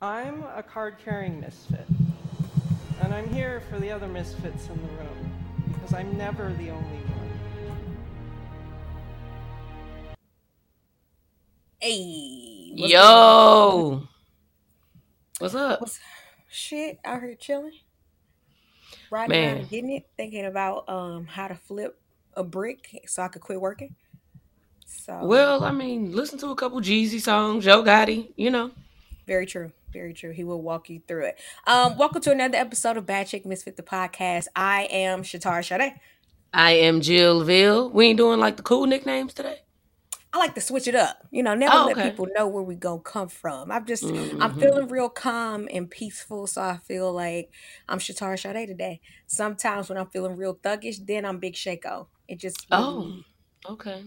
I'm a card carrying misfit. And I'm here for the other misfits in the room because I'm never the only one. Hey. what's Yo. What's up? What's, shit, out here chilling. Right now, getting it, thinking about um how to flip a brick so I could quit working. So Well, I mean, listen to a couple Jeezy songs, Yo Gotti, you know. Very true. Very true. He will walk you through it. Um, welcome to another episode of Bad Chick Misfit the podcast. I am Shatar Sade. I am Jill Ville. We ain't doing like the cool nicknames today. I like to switch it up. You know, never oh, let people know where we gonna come from. I'm just mm-hmm. I'm feeling real calm and peaceful, so I feel like I'm Shatar Sade today. Sometimes when I'm feeling real thuggish, then I'm Big Shako. It just oh, okay,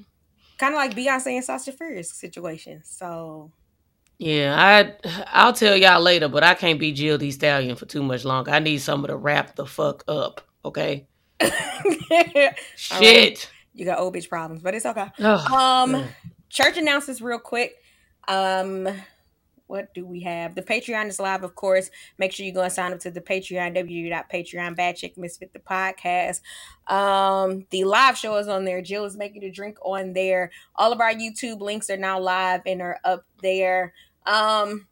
kind of like Beyonce and Sasha Fierce situation. So yeah, I I'll tell y'all later, but I can't be Jill Thee Stallion for too much longer. I need someone to wrap the fuck up. Okay. Shit. Right. You got old bitch problems, but it's okay. Oh, um, man. church announcements real quick. Um, what do we have? The Patreon is live, of course. Make sure you go and sign up to the Patreon, www.patreon, Bad Chick Misfit the podcast. Um, the live show is on there. Jill is making a drink on there. All of our YouTube links are now live and are up there. Um,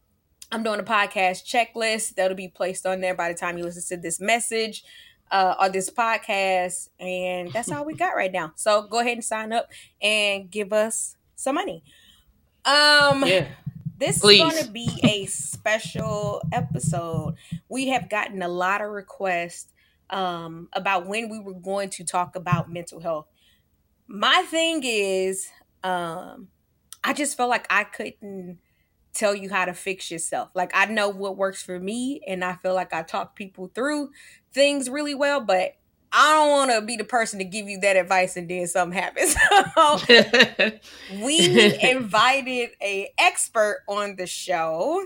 I'm doing a podcast checklist that'll be placed on there by the time you listen to this message uh, or this podcast. And that's all we got right now. So go ahead and sign up and give us some money. Um, yeah. This Please. is going to be a special episode. We have gotten a lot of requests um, about when we were going to talk about mental health. My thing is, um, I just felt like I couldn't tell you how to fix yourself. Like I know what works for me and I feel like I talk people through things really well, but I don't want to be the person to give you that advice and then something happens. So we invited a expert on the show.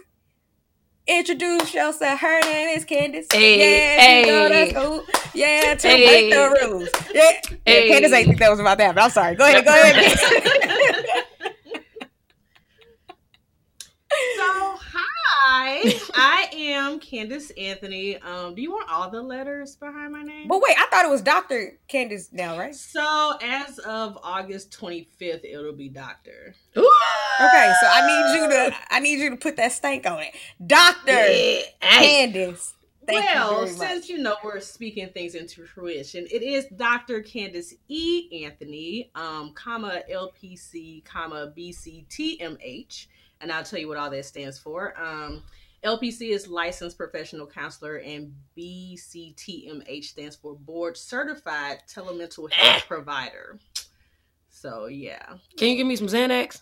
Introduce yourself. Her name is Candace. Hey, yeah, hey. know that's cool. Yeah, to hey. break the rules. Yeah, hey. yeah Candace ain't think that was about that, but I'm sorry. Go ahead, go ahead. So hi, I am Candace Anthony. Um, do you want all the letters behind my name? But wait, I thought it was Doctor Candace now, right? So as of August 25th, it'll be Doctor. Okay, so I need you to I need you to put that stank on it, Doctor yeah. Candace. Thank well, you since you know we're speaking things into fruition, it is Dr. Candace E. Anthony, um, comma LPC, comma BCTMH and I'll tell you what all that stands for. Um, LPC is licensed professional counselor, and BCTMH stands for board certified telemental health provider. So yeah, can you give me some Xanax?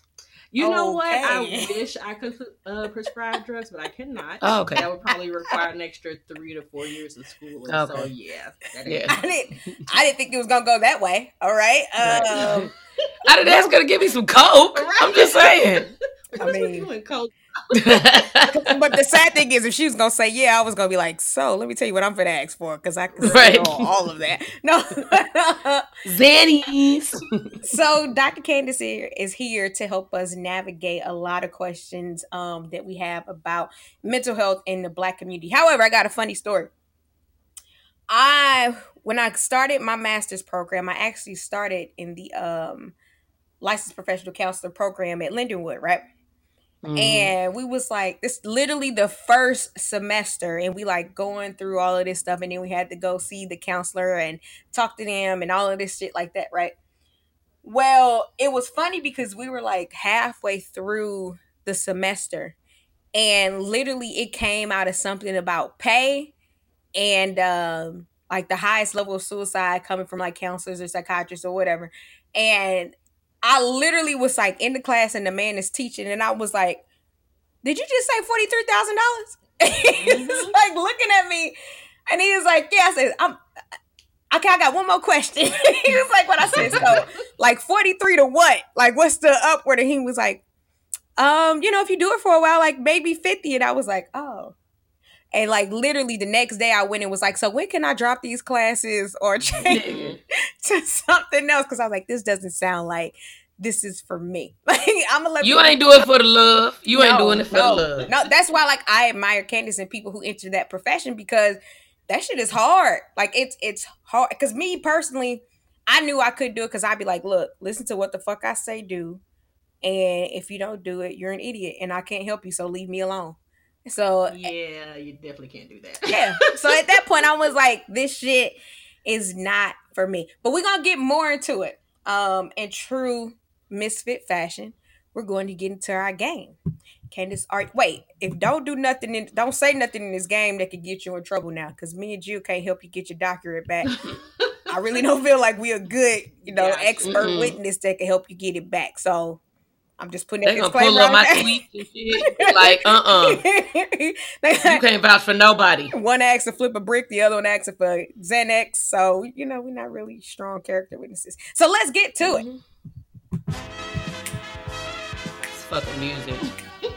You okay. know what? I wish I could uh, prescribe drugs, but I cannot. Oh, okay. That would probably require an extra three to four years of school. Okay. So yeah, yeah. I didn't. I didn't think it was gonna go that way. All right. Um, I didn't ask her to give me some coke. Right. I'm just saying. I mean, but the sad thing is, if she was gonna say yeah, I was gonna be like, so let me tell you what I'm gonna ask for because I can right. all, all of that. No, Zannies. so Dr. Candace here is here to help us navigate a lot of questions um, that we have about mental health in the Black community. However, I got a funny story. I when I started my master's program, I actually started in the um, licensed professional counselor program at Lindenwood, right? Mm. And we was like, this literally the first semester, and we like going through all of this stuff, and then we had to go see the counselor and talk to them and all of this shit like that, right? Well, it was funny because we were like halfway through the semester, and literally it came out of something about pay and um like the highest level of suicide coming from like counselors or psychiatrists or whatever. And I literally was like in the class and the man is teaching, and I was like, Did you just say forty three thousand dollars? He's mm-hmm. like looking at me, and he was like, Yeah, I said, I'm okay, I got one more question. he was like, What I said, so like 43 to what? Like, what's the upward? And he was like, Um, you know, if you do it for a while, like maybe 50. And I was like, Oh. And like literally the next day I went and was like, so when can I drop these classes or mm-hmm. change to something else? Cause I was like, this doesn't sound like this is for me. Like I'm gonna let you ain't do it for the love. You no, ain't doing it for no, the love. No, that's why like I admire Candace and people who enter that profession because that shit is hard. Like it's it's hard. Because me personally, I knew I could do it because I'd be like, look, listen to what the fuck I say do, and if you don't do it, you're an idiot, and I can't help you. So leave me alone. So yeah, you definitely can't do that. yeah. So at that point, I was like, this shit is not for me. But we're gonna get more into it. Um, in true misfit fashion, we're going to get into our game. Candace, art. Wait, if don't do nothing, in, don't say nothing in this game that could get you in trouble now, because me and Jill can't help you get your doctorate back. I really don't feel like we are good, you know, expert mm-hmm. witness that can help you get it back. So I'm just putting they gonna pull up my tweet and shit. like, uh uh-uh. uh you can't vouch for nobody. One acts to flip a brick, the other one acts for Xanax. So, you know, we're not really strong character witnesses. So let's get to mm-hmm. it. It's fucking music.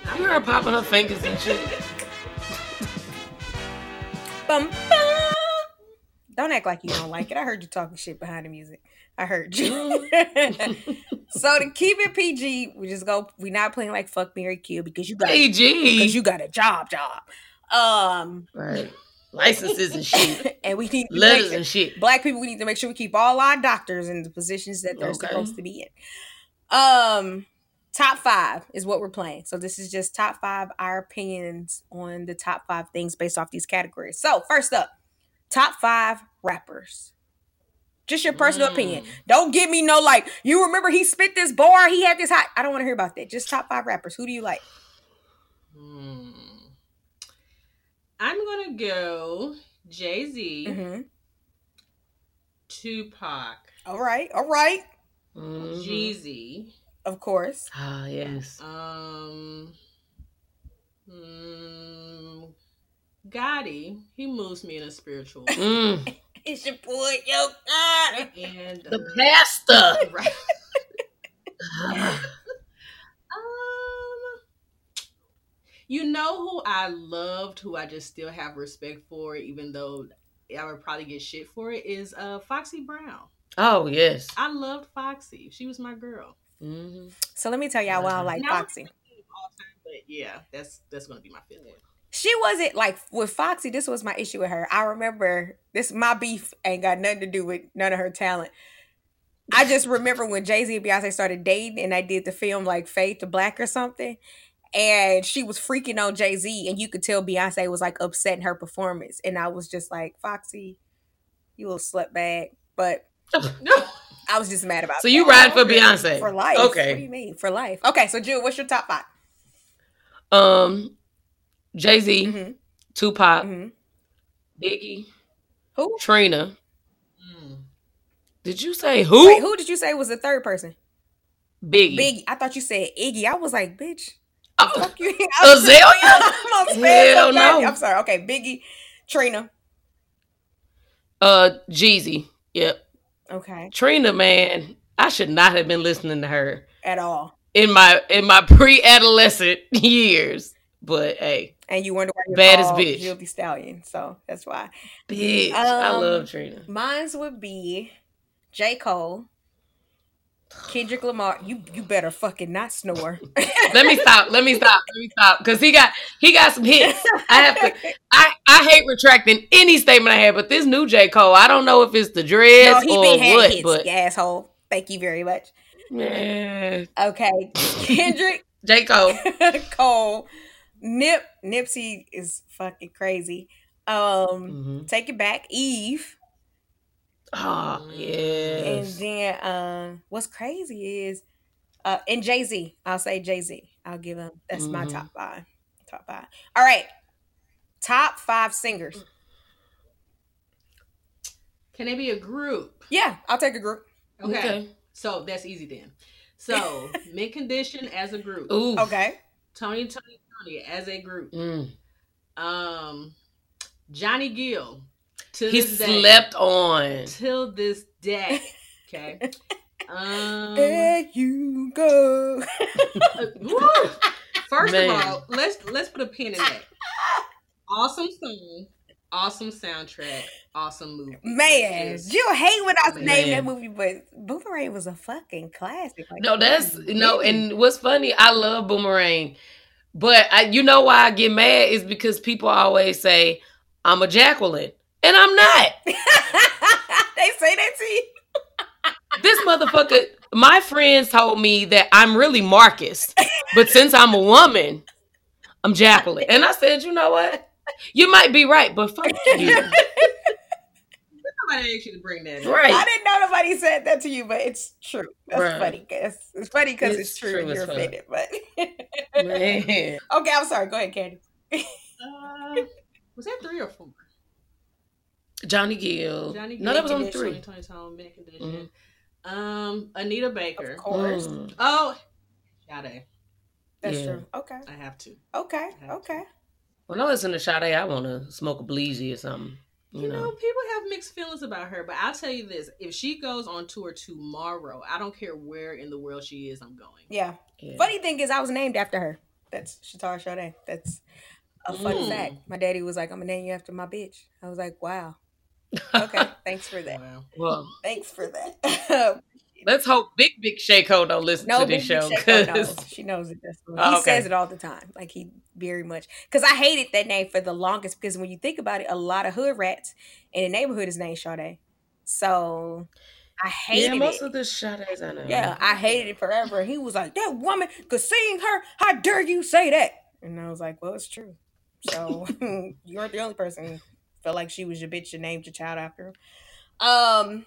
I hear her popping her fingers and shit. bum, bum. Don't act like you don't like it. I heard you talking shit behind the music. I heard you. so to keep it PG, we just go. We're not playing like fuck Mary Q because you got PG because you got a job, job. Um, right. Licenses and shit, and we need letters and shit. Black people, we need to make sure we keep all our doctors in the positions that they're okay. supposed to be in. Um, top five is what we're playing. So this is just top five our opinions on the top five things based off these categories. So first up, top five rappers. Just your personal mm. opinion. Don't give me no like. You remember he spit this bar. He had this hot. I don't want to hear about that. Just top five rappers. Who do you like? Hmm. I'm gonna go Jay Z, mm-hmm. Tupac. All right. All right. Mm-hmm. Jeezy. Of course. Ah, yes. Um. Mm, Gotti. He moves me in a spiritual. Mm. It's your boy, yo, God. And the uh, pastor. Right. um, you know who I loved, who I just still have respect for, even though I would probably get shit for it, is uh Foxy Brown. Oh yes, I loved Foxy. She was my girl. Mm-hmm. So let me tell y'all why I like Foxy. but yeah, that's that's gonna be my fifth one she wasn't like with Foxy. This was my issue with her. I remember this. My beef ain't got nothing to do with none of her talent. I just remember when Jay Z and Beyonce started dating, and I did the film like Fade to Black or something, and she was freaking on Jay Z, and you could tell Beyonce was like upset in her performance, and I was just like, Foxy, you little slut bag, but. I was just mad about. It. So that. you ride for Beyonce for life? Okay. What do you mean for life? Okay, so Jill, what's your top five? Um, Jay Z, mm-hmm. Tupac, mm-hmm. Biggie, who? Trina. Mm. Did you say who? Wait, who did you say was the third person? Biggie. Biggie. I thought you said Iggy. I was like, bitch. Oh, fuck you. Azalea? Hell no. I'm sorry. Okay, Biggie, Trina. Uh, Jeezy. Yep. Okay. Trina, man, I should not have been listening to her at all in my in my pre-adolescent years. But hey, and you wonder why you're baddest bitch, the Stallion. So that's why. Bitch, um, I love Trina. Mine's would be J Cole. Kendrick Lamar, you you better fucking not snore. let me stop. Let me stop. Let me stop. Because he got he got some hits. I have to. I I hate retracting any statement I had, but this new J Cole, I don't know if it's the dress no, or what. Hits, but asshole. Thank you very much. Man. Okay, Kendrick. J Cole. Cole. Nip Nipsey is fucking crazy. Um, mm-hmm. take it back, Eve. Oh yeah. And then um, what's crazy is uh, and Jay Z. I'll say Jay Z. I'll give him. That's mm-hmm. my top five. Top five. All right. Top five singers. Can they be a group? Yeah, I'll take a group. Okay. okay. So that's easy then. So Mint Condition as a group. Ooh. Okay. Tony Tony as a group. Mm. Um, Johnny Gill. To he slept day, on till this day. Okay. Um, there you go. First Man. of all, let's let's put a pin in that. Awesome song, awesome soundtrack, awesome movie. Man, you hate when I name that movie, but Boomerang was a fucking classic. Like, no, that's no, and what's funny, I love Boomerang, but I, you know why I get mad is because people always say I'm a Jacqueline, and I'm not. they say that to you. this motherfucker. My friends told me that I'm really Marcus, but since I'm a woman, I'm Jacqueline, and I said, you know what? You might be right, but fuck you. Nobody asked you to bring that. Right. I didn't know nobody said that to you, but it's true. That's right. funny. It's, it's funny because it's, it's, true, and you're offended. But okay, I'm sorry. Go ahead, Candy. uh, was that three or four? Johnny Gill. Johnny Gill. No, that was on three. 2020 tone, condition. Mm-hmm. Um, Anita Baker. Of course. Mm. Oh, Sade. That's yeah. true. Okay. I have to. Okay. Have okay. To. When I listen to Sade, I want to smoke a bleezy or something. You, you know. know. people have mixed feelings about her, but I'll tell you this: if she goes on tour tomorrow, I don't care where in the world she is, I'm going. Yeah. yeah. Funny thing is, I was named after her. That's Shatara Sade. That's a fun mm. fact. My daddy was like, "I'm gonna name you after my bitch." I was like, "Wow." Okay, thanks for that. Wow. Well, thanks for that. Let's hope Big Big Shako don't listen no, to this show because she knows it. Oh, he okay. says it all the time. Like he very much because I hated that name for the longest because when you think about it, a lot of hood rats in the neighborhood is named Sade. So I hated yeah, most it. of the Sades I know. Yeah, I hated it forever. He was like, "That woman, cause seeing her, how dare you say that?" And I was like, "Well, it's true." So you aren't the only person felt like she was your bitch and named your child after. Um,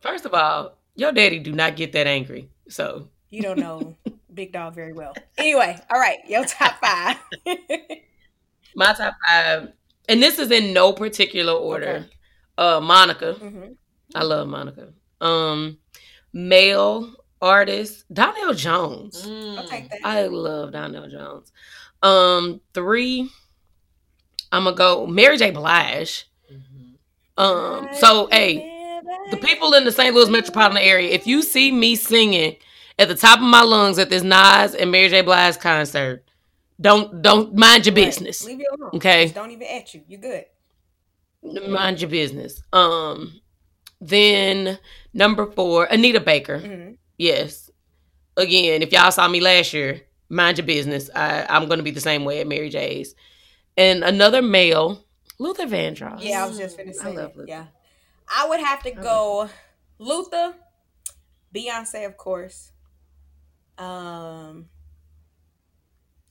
first of all, your daddy do not get that angry. So you don't know Big Dog very well. Anyway, all right, your top five. My top five, and this is in no particular order. Okay. Uh, Monica, mm-hmm. I love Monica. Um, male artist Donell Jones. Mm. I love Donell Jones. Um, three. I'm gonna go Mary J. Blige. Mm-hmm. Um, so hey the people in the St. Louis metropolitan area, if you see me singing at the top of my lungs at this Nas and Mary J. Blige concert, don't don't mind your business. Leave it alone. Okay. Just don't even at you. You're good. Mind your business. Um then number four, Anita Baker. Mm-hmm. Yes. Again, if y'all saw me last year, mind your business. I, I'm gonna be the same way at Mary J's. And another male, Luther Vandross. Yeah, I was just gonna say. I love Luther. Yeah. I would have to go Luther, Beyonce, of course. Um,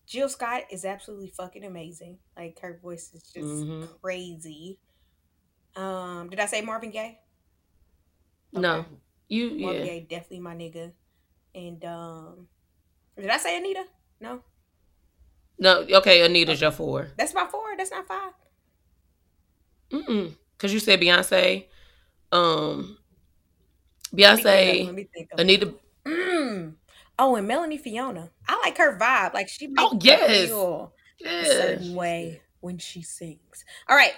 Jill Scott is absolutely fucking amazing. Like her voice is just mm-hmm. crazy. Um, did I say Marvin Gaye? Okay. No, you Marvin yeah. Gaye definitely my nigga. And um, did I say Anita? No. No, okay, Anita's okay. your four. That's my four. That's not five. Mm, because you said Beyonce, um, Beyonce, Anita. Mm. Oh, and Melanie Fiona. I like her vibe. Like she makes oh, yes. feel yes. a certain way when she sings. All right.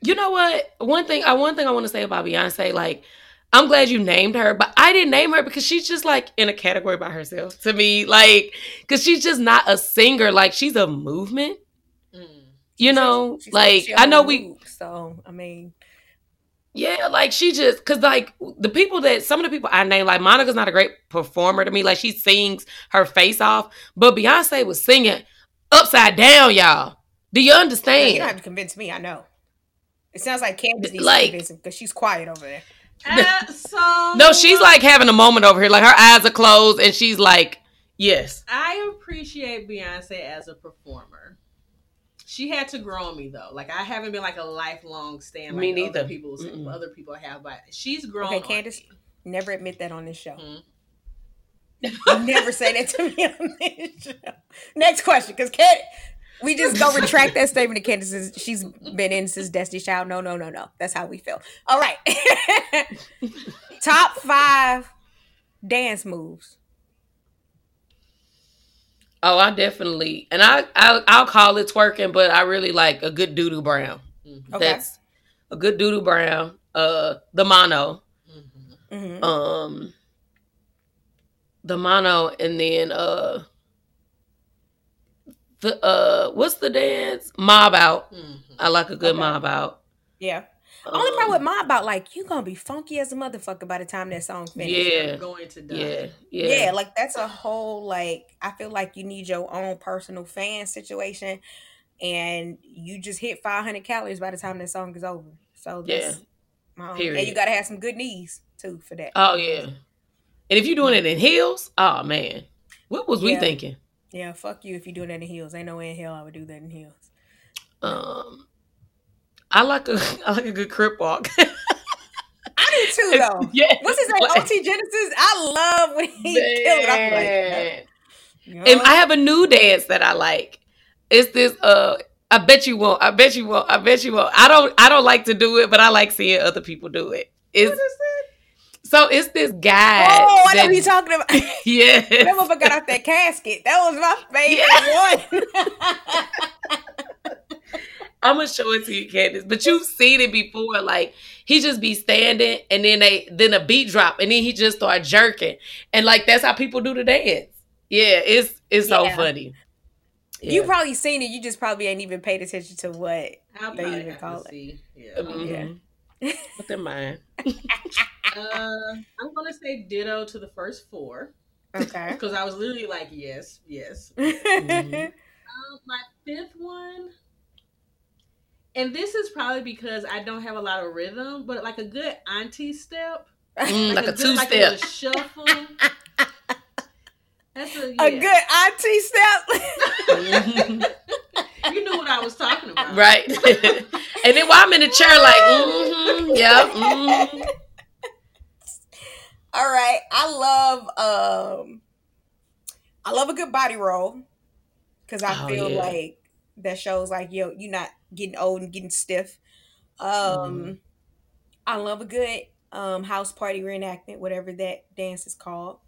You know what? One thing I one thing I want to say about Beyonce, like, I'm glad you named her, but I didn't name her because she's just like in a category by herself to me. Like, because she's just not a singer. Like, she's a movement. Mm. You know, like I know we. So I mean, yeah, like she just cause like the people that some of the people I name, like Monica's not a great performer to me. Like she sings her face off, but Beyonce was singing upside down, y'all. Do you understand? you don't have to convince me. I know. It sounds like Candace needs like, to because she's quiet over there. Uh, so no, she's like having a moment over here. Like her eyes are closed, and she's like, "Yes." I appreciate Beyonce as a performer. She had to grow on me though. Like I haven't been like a lifelong stand. Like me neither. Other people, other people have, but she's grown. Okay, Candace, never admit that on this show. Mm-hmm. never say that to me on this show. Next question, because Candace, we just go retract that statement Candace. She's been in since Destiny Child. No, no, no, no. That's how we feel. All right. Top five dance moves. Oh, I definitely, and I, I I'll call it twerking, but I really like a good doodoo brown. Mm-hmm. Okay. That's a good doodoo brown. Uh, the mono, mm-hmm. um, the mono, and then uh, the uh, what's the dance? Mob out. Mm-hmm. I like a good okay. mob out. Yeah. Um, Only problem with mob about like you gonna be funky as a motherfucker by the time that song finishes. Yeah, going to die. Yeah, yeah, yeah. Like that's a whole like. I feel like you need your own personal fan situation, and you just hit 500 calories by the time that song is over. So yeah, um, and you gotta have some good knees too for that. Oh yeah, and if you're doing it in heels, oh man, what was yeah. we thinking? Yeah, fuck you if you're doing that in heels. Ain't no way in hell I would do that in heels. Um, I like a I like a good crip walk. I do too, though. Yeah. What's his name? OT Genasis. I love when he killed it. I'm like, yeah. and I have a new dance that I like. It's this. Uh, I bet you won't. I bet you won't. I bet you won't. I don't. I don't like to do it, but I like seeing other people do it. It's, what is it? So it's this guy. Oh, I know who you're talking about. yeah. That motherfucker got off that casket. That was my favorite yeah. one. I'm gonna show it to you, Candace. But you've seen it before. Like he just be standing, and then they then a beat drop, and then he just start jerking, and like that's how people do the dance. Yeah, it's it's yeah. so funny. Yeah. You probably seen it. You just probably ain't even paid attention to what I'll they even call it. See. Yeah. Mm-hmm. yeah. What's in mind? uh, I'm gonna say ditto to the first four. Okay. Because I was literally like, yes, yes. mm-hmm. um, my fifth one and this is probably because I don't have a lot of rhythm, but like a good auntie step, mm, like, like, a, a two good, step like shuffle. That's a, yeah. a good auntie step. you knew what I was talking about, right? and then while I'm in the chair, like, mm-hmm, yeah. Mm-hmm. All right, I love um, I love a good body roll because I oh, feel yeah. like that shows like yo, you're not getting old and getting stiff. Um, mm-hmm. I love a good um house party reenactment, whatever that dance is called.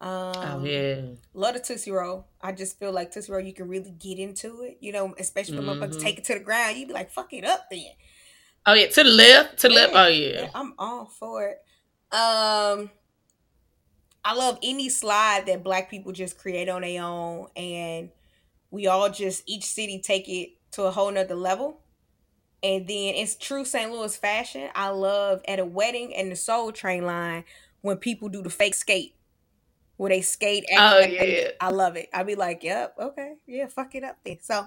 Um, oh yeah, love the Tootsie Roll. I just feel like Tootsie Roll, you can really get into it. You know, especially when mm-hmm. motherfuckers take it to the ground, you be like, "Fuck it up, then." Oh yeah, to the left, to the left. Oh yeah. yeah, I'm all for it. Um, I love any slide that Black people just create on their own, and we all just each city take it to a whole nother level. And then it's true St. Louis fashion. I love at a wedding and the Soul Train line when people do the fake skate. Where they skate. Oh, like yeah. I love it. I'd be like, yep, okay. Yeah, fuck it up then. So.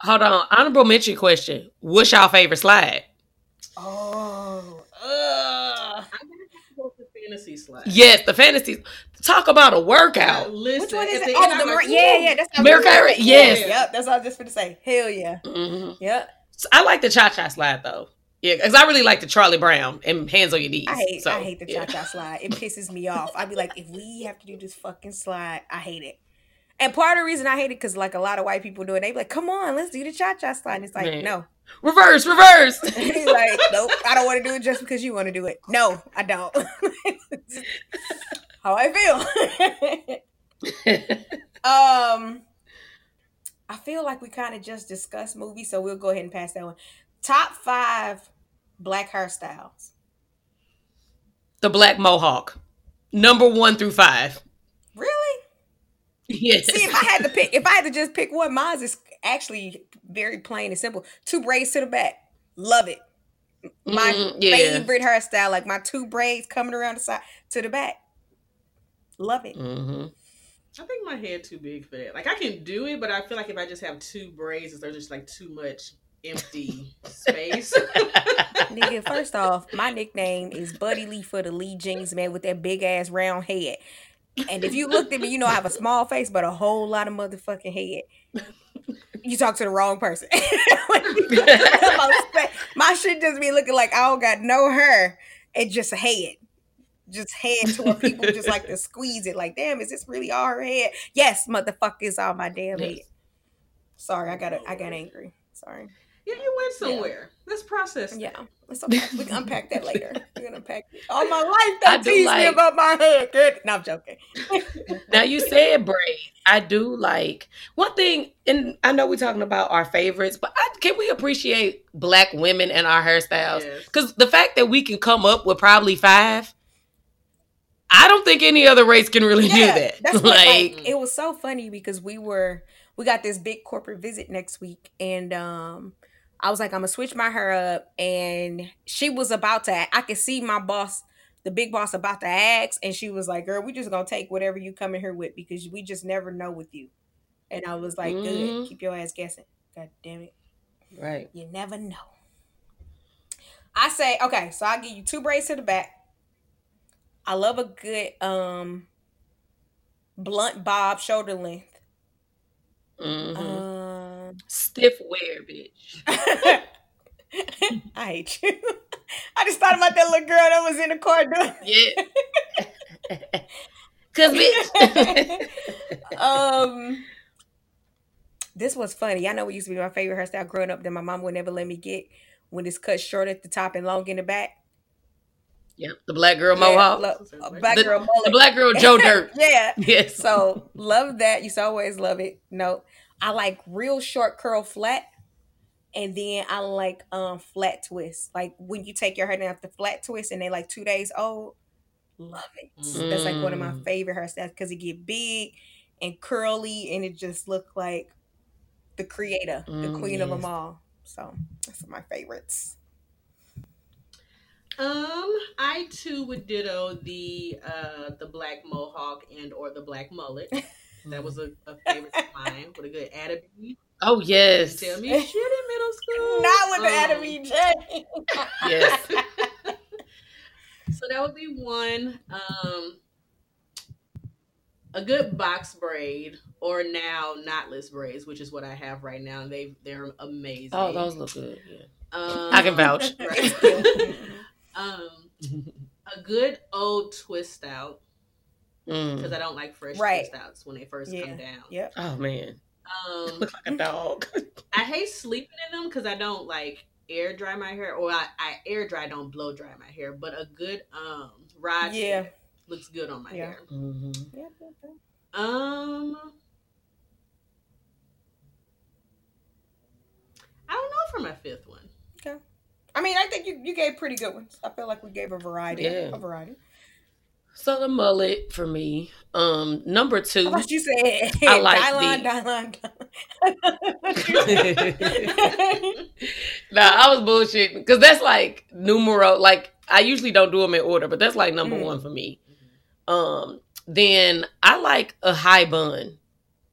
Hold on. Honorable mention question. What's your favorite slide? Oh. Uh, fantasy slide. Yes, the fantasy. Talk about a workout. listen, Which one is it? Oh, the like, yeah, yeah. That's America. Yes. Yeah, yep. That's what I was just going to say. Hell yeah. Mm-hmm. Yep. I like the cha cha slide though. Yeah, because I really like the Charlie Brown and hands on your knees. I hate, so, I hate the cha cha yeah. slide. It pisses me off. I'd be like, if we have to do this fucking slide, I hate it. And part of the reason I hate it because like a lot of white people do it, they be like, "Come on, let's do the cha cha slide." And it's like, Man. no, reverse, reverse. like, nope, I don't want to do it just because you want to do it. No, I don't. How I feel. um, I feel like we kind of just discussed movies, so we'll go ahead and pass that one. Top five black hairstyles. The black mohawk, number one through five. Really? Yes. See, if I had to pick, if I had to just pick one, mine is actually very plain and simple. Two braids to the back. Love it. My mm, yeah. favorite hairstyle, like my two braids coming around the side to the back. Love it. Mm-hmm. I think my head too big for that. Like I can do it, but I feel like if I just have two braids, there's just like too much empty space. Nigga, first off, my nickname is Buddy Lee for the Lee Jeans man with that big ass round head. And if you looked at me, you know I have a small face, but a whole lot of motherfucking head. You talk to the wrong person. my shit just be looking like I don't got no hair and just a head. Just head to where people just like to squeeze it. Like, damn, is this really all her head? Yes, motherfucker, all my damn yes. head. Sorry, I got I got angry. Sorry. Yeah, you went somewhere. Yeah. Let's process. Yeah, it's. We can unpack that later. We're gonna unpack it. all my life. That tease like, me about my head. Good. No, I'm joking. now you said braid. I do like one thing, and I know we're talking about our favorites, but I, can we appreciate black women and our hairstyles? Because yes. the fact that we can come up with probably five. I don't think any other race can really yeah, do that. That's like, like it was so funny because we were we got this big corporate visit next week and um I was like, I'm gonna switch my hair up, and she was about to. I could see my boss, the big boss, about to ask, and she was like, "Girl, we just gonna take whatever you come in here with because we just never know with you." And I was like, mm-hmm. "Good, keep your ass guessing." God damn it! Right, you never know. I say, okay, so I'll give you two braids to the back. I love a good um blunt bob shoulder length. Mm-hmm. Um, Stiff wear, bitch. I hate you. I just thought about that little girl that was in the car doing. Yeah. Cause bitch. um, this was funny. I know it used to be my favorite hairstyle growing up that my mom would never let me get when it's cut short at the top and long in the back. Yep, the black girl mohawk. Yeah, black the, girl mullet. The black girl Joe Dirt. yeah. Yes. So love that. You always love it. No, I like real short curl flat. And then I like um flat twist. Like when you take your hair down after flat twist and they like two days old. Love it. Mm. That's like one of my mm. favorite hairstyles because it get big and curly and it just look like the creator, mm, the queen yes. of them all. So that's my favorites. Um, I too would ditto the uh the black mohawk and or the black mullet. That was a, a favorite of mine with a good Atabey. Oh yes. Tell me shit in middle school. Not with um, the Atabey J. yes. so that would be one. Um a good box braid or now knotless braids, which is what I have right now. They they're amazing. Oh, those look good. Yeah. Um, I can vouch. Right. um, a good old twist out because mm. I don't like fresh right. twist outs when they first yeah. come down. Yep. Oh man. Um, look like a dog. I hate sleeping in them because I don't like air dry my hair, or I, I air dry, don't blow dry my hair. But a good um rod yeah looks good on my yeah. hair. Mm-hmm. Yeah, um, I don't know for my fifth one. I mean, I think you, you gave pretty good ones. I feel like we gave a variety. Yeah. A variety. So the mullet for me. Um, number two. What you said? I like Dylon, the. Dylon, nah, I was bullshitting because that's like numero. Like I usually don't do them in order, but that's like number mm. one for me. Um, then I like a high bun.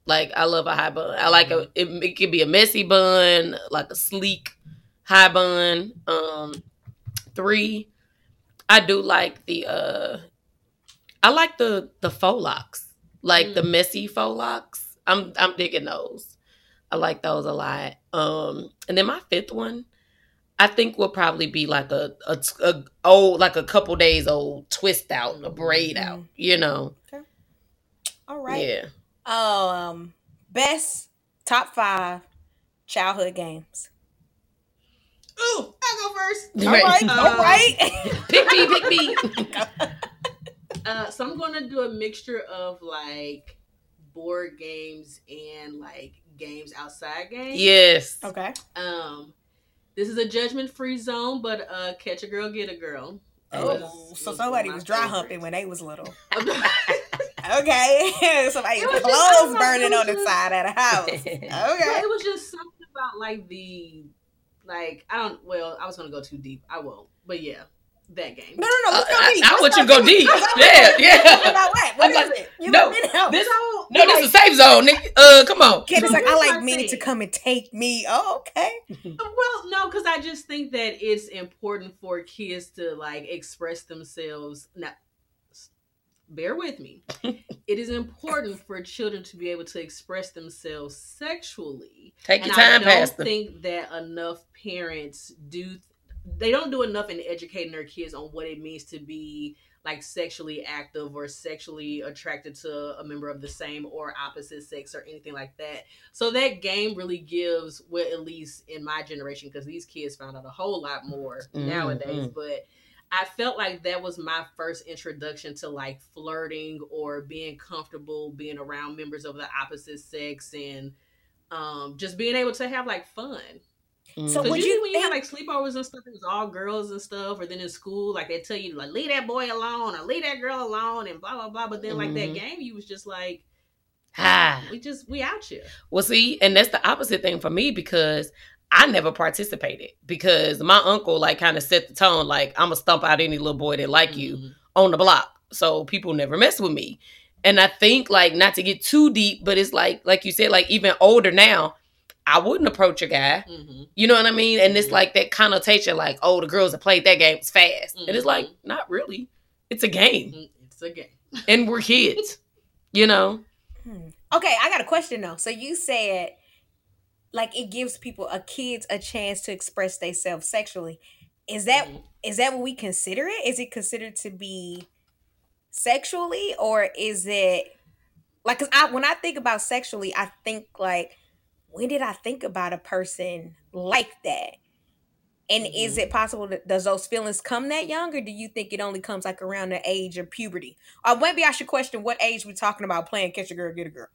Like I love a high bun. I like a it, it could be a messy bun, like a sleek high bun. Um, three, I do like the uh, I like the the faux locks, like mm. the messy faux locks. I'm I'm digging those. I like those a lot. Um, and then my fifth one, I think will probably be like a, a, a old like a couple days old twist out, and a braid out, mm-hmm. you know. Okay. All right. Yeah. Um best top 5 childhood games. Ooh, I'll go first. All right. Uh, all right. pick me, pick me. uh, so I'm going to do a mixture of like board games and like games outside games. Yes. Okay. Um this is a judgment free zone, but uh, catch a girl, get a girl. Oh, so somebody was dry favorites. humping when they was little. okay, somebody's clothes just, burning on the side of the house. Okay, it was just something about like the, like I don't. Well, I was gonna go too deep. I won't. But yeah, that game. No, no, no. Let's go uh, deep. I, I want you to go deep. yeah, yeah. About what? What is it? You no, this, no, this is a safe zone. nigga. Uh, come on. Kid is like, I like me to come and take me. Oh, okay. well, no, because I just think that it's important for kids to like express themselves. Now, bear with me. it is important for children to be able to express themselves sexually. Take your time, I don't think that enough parents do they don't do enough in educating their kids on what it means to be like sexually active or sexually attracted to a member of the same or opposite sex or anything like that. So that game really gives, well, at least in my generation, because these kids found out a whole lot more mm-hmm. nowadays, but I felt like that was my first introduction to like flirting or being comfortable being around members of the opposite sex and um, just being able to have like fun. Mm. So would you when you had like sleepovers and stuff, it was all girls and stuff, or then in school, like they tell you like leave that boy alone or leave that girl alone and blah blah blah. But then mm-hmm. like that mm-hmm. game, you was just like, ah, we just we out here. Well, see, and that's the opposite thing for me because I never participated because my uncle like kind of set the tone like I'm gonna stump out any little boy that like mm-hmm. you on the block. So people never mess with me. And I think like not to get too deep, but it's like like you said, like even older now, I wouldn't approach a guy. Mm-hmm. You know what I mean? And it's mm-hmm. like that connotation, like, oh, the girls that played that game is fast. Mm-hmm. And it's like, mm-hmm. not really. It's a game. Mm-hmm. It's a game. and we're kids. you know? Hmm. Okay, I got a question though. So you said like it gives people a kids a chance to express themselves sexually. Is that mm-hmm. is that what we consider it? Is it considered to be sexually or is it like cuz I when I think about sexually, I think like when did I think about a person like that? And mm-hmm. is it possible that does those feelings come that young, or do you think it only comes like around the age of puberty? Or maybe I should question what age we're talking about playing catch a girl, get a girl.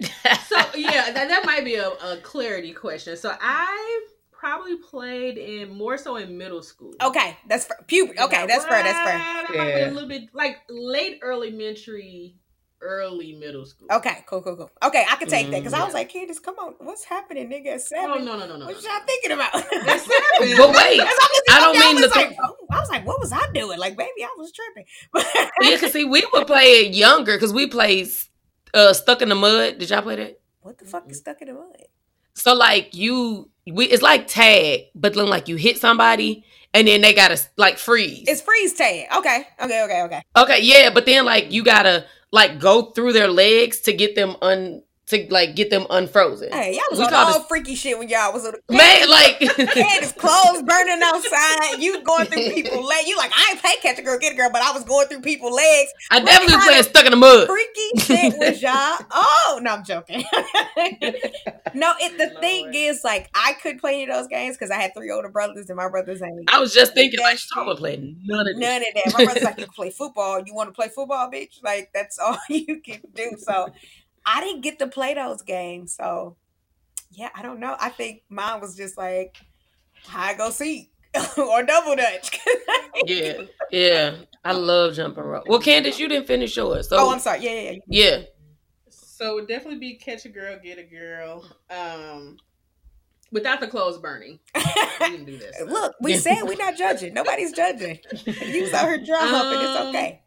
So yeah, that, that might be a, a clarity question. So I probably played in more so in middle school. Okay, that's for puberty. Okay, yeah, that's fair. That's fair. Yeah. A little bit like late elementary early middle school. Okay, cool, cool, cool. Okay, I can take mm, that because yeah. I was like, Candace, come on, what's happening, nigga? At seven? Oh no, no, no, no. What y'all thinking about? but wait, I don't mean the. Like, oh, I was like, what was I doing? Like, baby, I was tripping. yeah, cause see, we would play it younger because we played uh, stuck in the mud. Did y'all play that? What the fuck is stuck in the mud? So like you, we it's like tag, but then like you hit somebody and then they gotta like freeze. It's freeze tag. Okay, okay, okay, okay. Okay, yeah, but then like you gotta like go through their legs to get them un to like get them unfrozen. Hey, y'all was we on all this... freaky shit when y'all was on the man like his clothes burning outside. You going through people's legs. You like I ain't play catch a girl, get a girl, but I was going through people's legs. I what definitely playing stuck in the mud. Freaky shit was y'all. Oh no, I'm joking. no, it the thing is like I could play any of those games because I had three older brothers and my brothers ain't. I was just thinking like I would play none of none of that. My brother's like you can play football. You want to play football, bitch? Like that's all you can do. So I didn't get to play those games. So yeah, I don't know. I think mine was just like high go seek or double dutch. yeah, yeah. I love jumping rope. Well, Candace, you didn't finish yours. So Oh, I'm sorry. Yeah, yeah, yeah. Yeah. So it definitely be catch a girl, get a girl. Um without the clothes burning. We can do this. Look, we said we're not judging. Nobody's judging. You saw her drum um, and it's okay.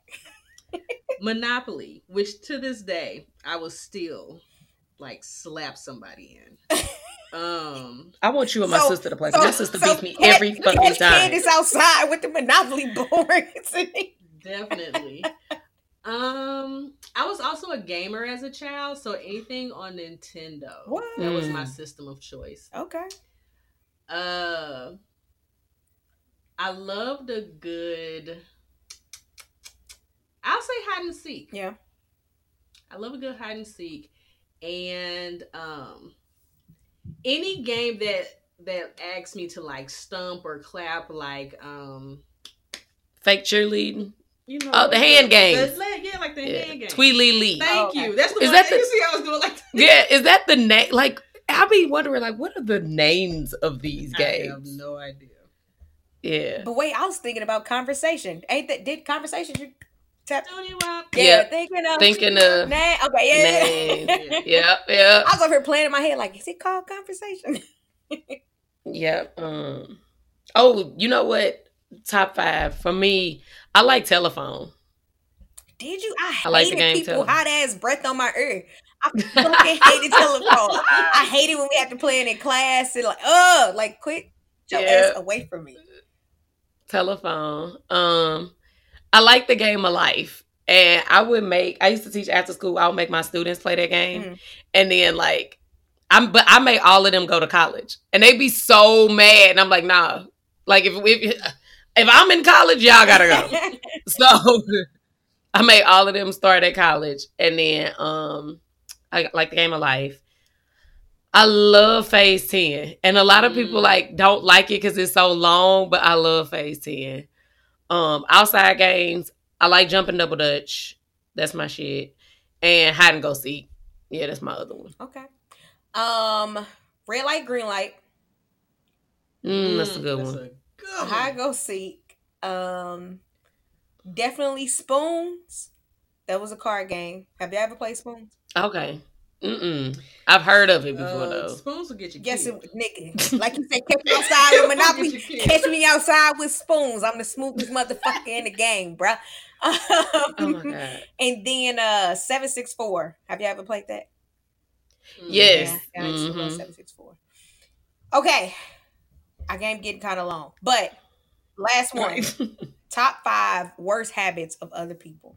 Monopoly, which to this day I will still like slap somebody in. Um, I want you and my so, sister to play. So, my sister so beats me every fucking time. Is outside with the Monopoly boards. Definitely. Um, I was also a gamer as a child, so anything on Nintendo. What? That was my system of choice. Okay. Uh, I loved a good I'll say hide and seek. Yeah. I love a good hide and seek. And um any game that that asks me to like stump or clap like um fake cheerleading. You know, oh, the hand game. Yeah, like the yeah. hand game. Tweely Lee. Thank oh, you. That's the is that the, you see I was doing like Yeah, is that the name? Like, I'll be wondering, like, what are the names of these games? I have no idea. Yeah. But wait, I was thinking about conversation. Ain't that did conversation Tap. Yeah, yep. thinking of thinking of name. Okay, yeah, yeah, yeah, yeah. I was over here playing in my head like, is it called conversation? yep. Um. Oh, you know what? Top five for me. I like telephone. Did you? I, I like the game people telephone. hot ass breath on my ear. I fucking hated telephone. I hated when we had to play it in class and like, oh, like quit your yeah. ass away from me. Telephone. Um. I like the game of life. And I would make I used to teach after school, I would make my students play that game. Mm-hmm. And then like I'm but I made all of them go to college. And they'd be so mad. And I'm like, nah. Like if if if I'm in college, y'all gotta go. so I made all of them start at college. And then um I like the game of life. I love phase 10. And a lot of people mm. like don't like it because it's so long, but I love phase 10. Um, outside games, I like jumping double dutch. That's my shit. And hide and go seek. Yeah, that's my other one. Okay. Um, red light, green light. Mm, that's a good that's one. A good hide go seek. Um, definitely spoons. That was a card game. Have you ever played spoons? Okay. Mm-mm. I've heard of it before uh, though. Spoons will get you. Guess it, nigga. Like you said, catch me outside with Monopoly. Catch me outside with spoons. I'm the smoothest motherfucker in the game, bruh. Um, oh my god. And then uh seven six four. Have you ever played that? Yes. Yeah, mm-hmm. seven six four. Okay. Our game getting kind of long, but last one. Top five worst habits of other people.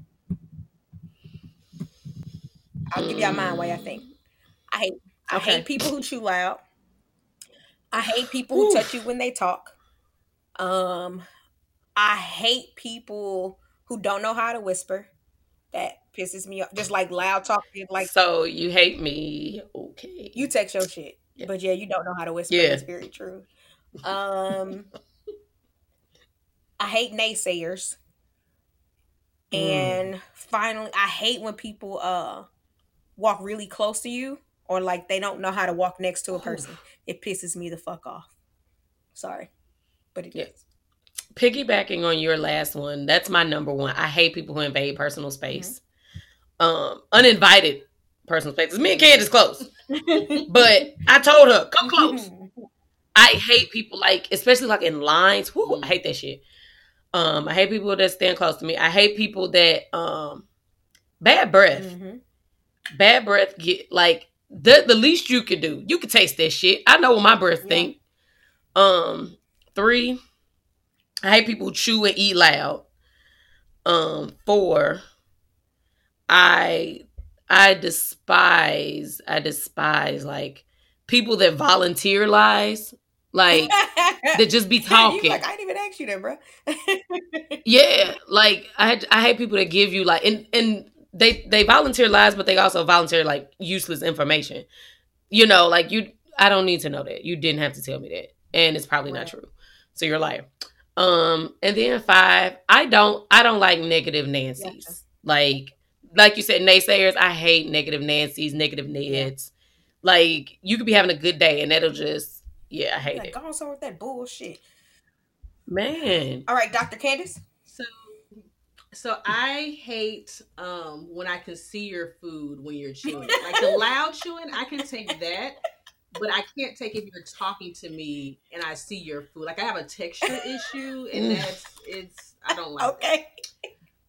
I'll give y'all mine while I think. I hate I okay. hate people who chew loud. I hate people who touch you when they talk. Um I hate people who don't know how to whisper. That pisses me off. Just like loud talking like So you hate me. Okay. You text your shit. Yeah. But yeah, you don't know how to whisper. Yeah. It's very true. Um I hate naysayers. Mm. And finally, I hate when people uh walk really close to you or like they don't know how to walk next to a person. It pisses me the fuck off. Sorry. But it yeah. is. Piggybacking on your last one, that's my number one. I hate people who invade personal space. Mm-hmm. Um, uninvited personal spaces. Me and Candace close. but I told her, come close. I hate people like, especially like in lines. Whoo, I hate that shit. Um, I hate people that stand close to me. I hate people that um bad breath. Mm-hmm bad breath get like the the least you could do. You could taste that shit. I know what my breath yeah. think. Um, three. I hate people chew and eat loud. Um, four. I I despise I despise like people that volunteer lies. Like that just be talking. like I didn't even ask you that, bro. yeah, like I I hate people that give you like and and they they volunteer lies, but they also volunteer like useless information. You know, like you I don't need to know that. You didn't have to tell me that. And it's probably right. not true. So you're a liar. Um, and then five, I don't I don't like negative Nancy's. Yeah. Like like you said, naysayers, I hate negative Nancy's, negative Neds. Like you could be having a good day and that'll just yeah, I hate like, it. Go on with that bullshit. Man. All right, Dr. Candace. So I hate um when I can see your food when you're chewing. Like the loud chewing, I can take that, but I can't take if you're talking to me and I see your food. Like I have a texture issue, and mm. that's it's I don't like. Okay.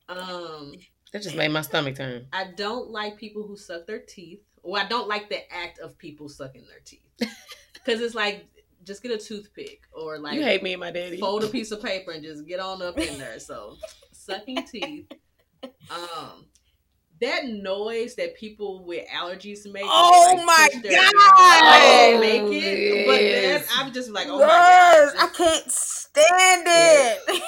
That. Um, that just made my stomach turn. I don't like people who suck their teeth. Well, I don't like the act of people sucking their teeth because it's like just get a toothpick or like you hate me and my daddy. Fold a piece of paper and just get on up in there. So sucking teeth. Um, that noise that people with allergies make. Oh they, like, my god! Make it, but then I'm just like, oh yes, my god, I can't stand it.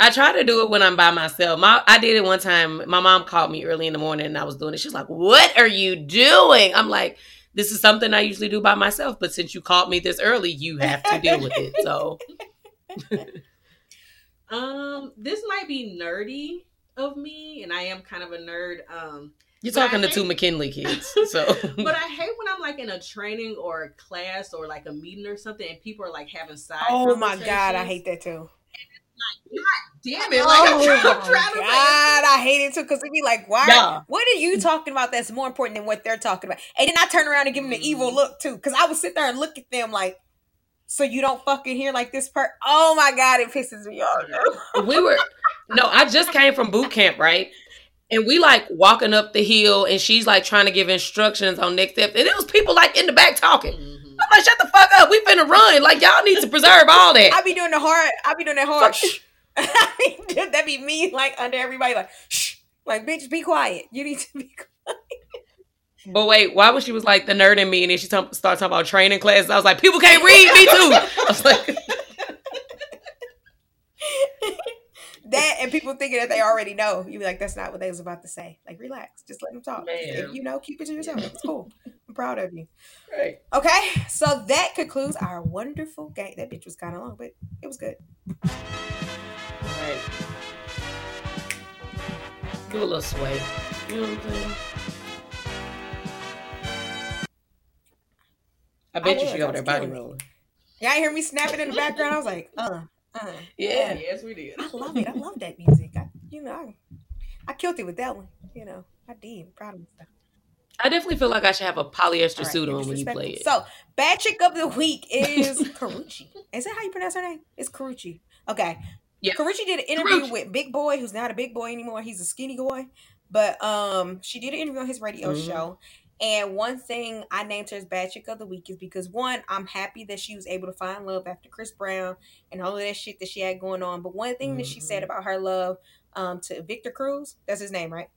I try to do it when I'm by myself. My I did it one time. My mom called me early in the morning and I was doing it. She's like, "What are you doing?" I'm like, "This is something I usually do by myself, but since you called me this early, you have to deal with it." So Um, this might be nerdy of me, and I am kind of a nerd. Um, you're talking to two McKinley kids, so. but I hate when I'm like in a training or a class or like a meeting or something, and people are like having side. Oh my god, I hate that too. Like, God damn it! Like, oh I'm, I'm trying God, I hate it too because it'd be like, why? Yeah. What are you talking about that's more important than what they're talking about? And then I turn around and give them the evil look too because I would sit there and look at them like, so you don't fucking hear like this part. Oh my god, it pisses me off. we were no, I just came from boot camp, right? And we like walking up the hill, and she's like trying to give instructions on next steps, and it was people like in the back talking. Mm-hmm. I'm like, shut the fuck up. We finna run. Like y'all need to preserve all that. I be doing the hard. I be doing that hard. that be me, like under everybody, like shh, like bitch, be quiet. You need to be quiet. But wait, why was she was like the nerd in me, and then she t- started talking about training classes? I was like, people can't read me too. I was like, that and people thinking that they already know. You be like, that's not what they was about to say. Like, relax, just let them talk. Man. If you know, keep it to yourself. It's cool. I'm proud of you. Right. Okay, so that concludes our wonderful game. That bitch was kind of long, but it was good. Right. Give a little sway. You know what I'm saying? I bet I you she got her body rolling. Y'all hear me snapping in the background? I was like, uh, uh. Yeah. Yes, we did. I love it. I love that music. I, you know, I, I killed it with that one. You know, I did. I'm proud of myself. I definitely feel like I should have a polyester right, suit on when you play it. So, bad chick of the week is Karuchi. Is that how you pronounce her name? It's Karuchi. Okay. Yeah. Karuchi did an interview Karrueche. with Big Boy, who's not a big boy anymore. He's a skinny boy. But um, she did an interview on his radio mm-hmm. show. And one thing I named her as Bad Chick of the Week is because one, I'm happy that she was able to find love after Chris Brown and all of that shit that she had going on. But one thing mm-hmm. that she said mm-hmm. about her love um, to Victor Cruz, that's his name, right?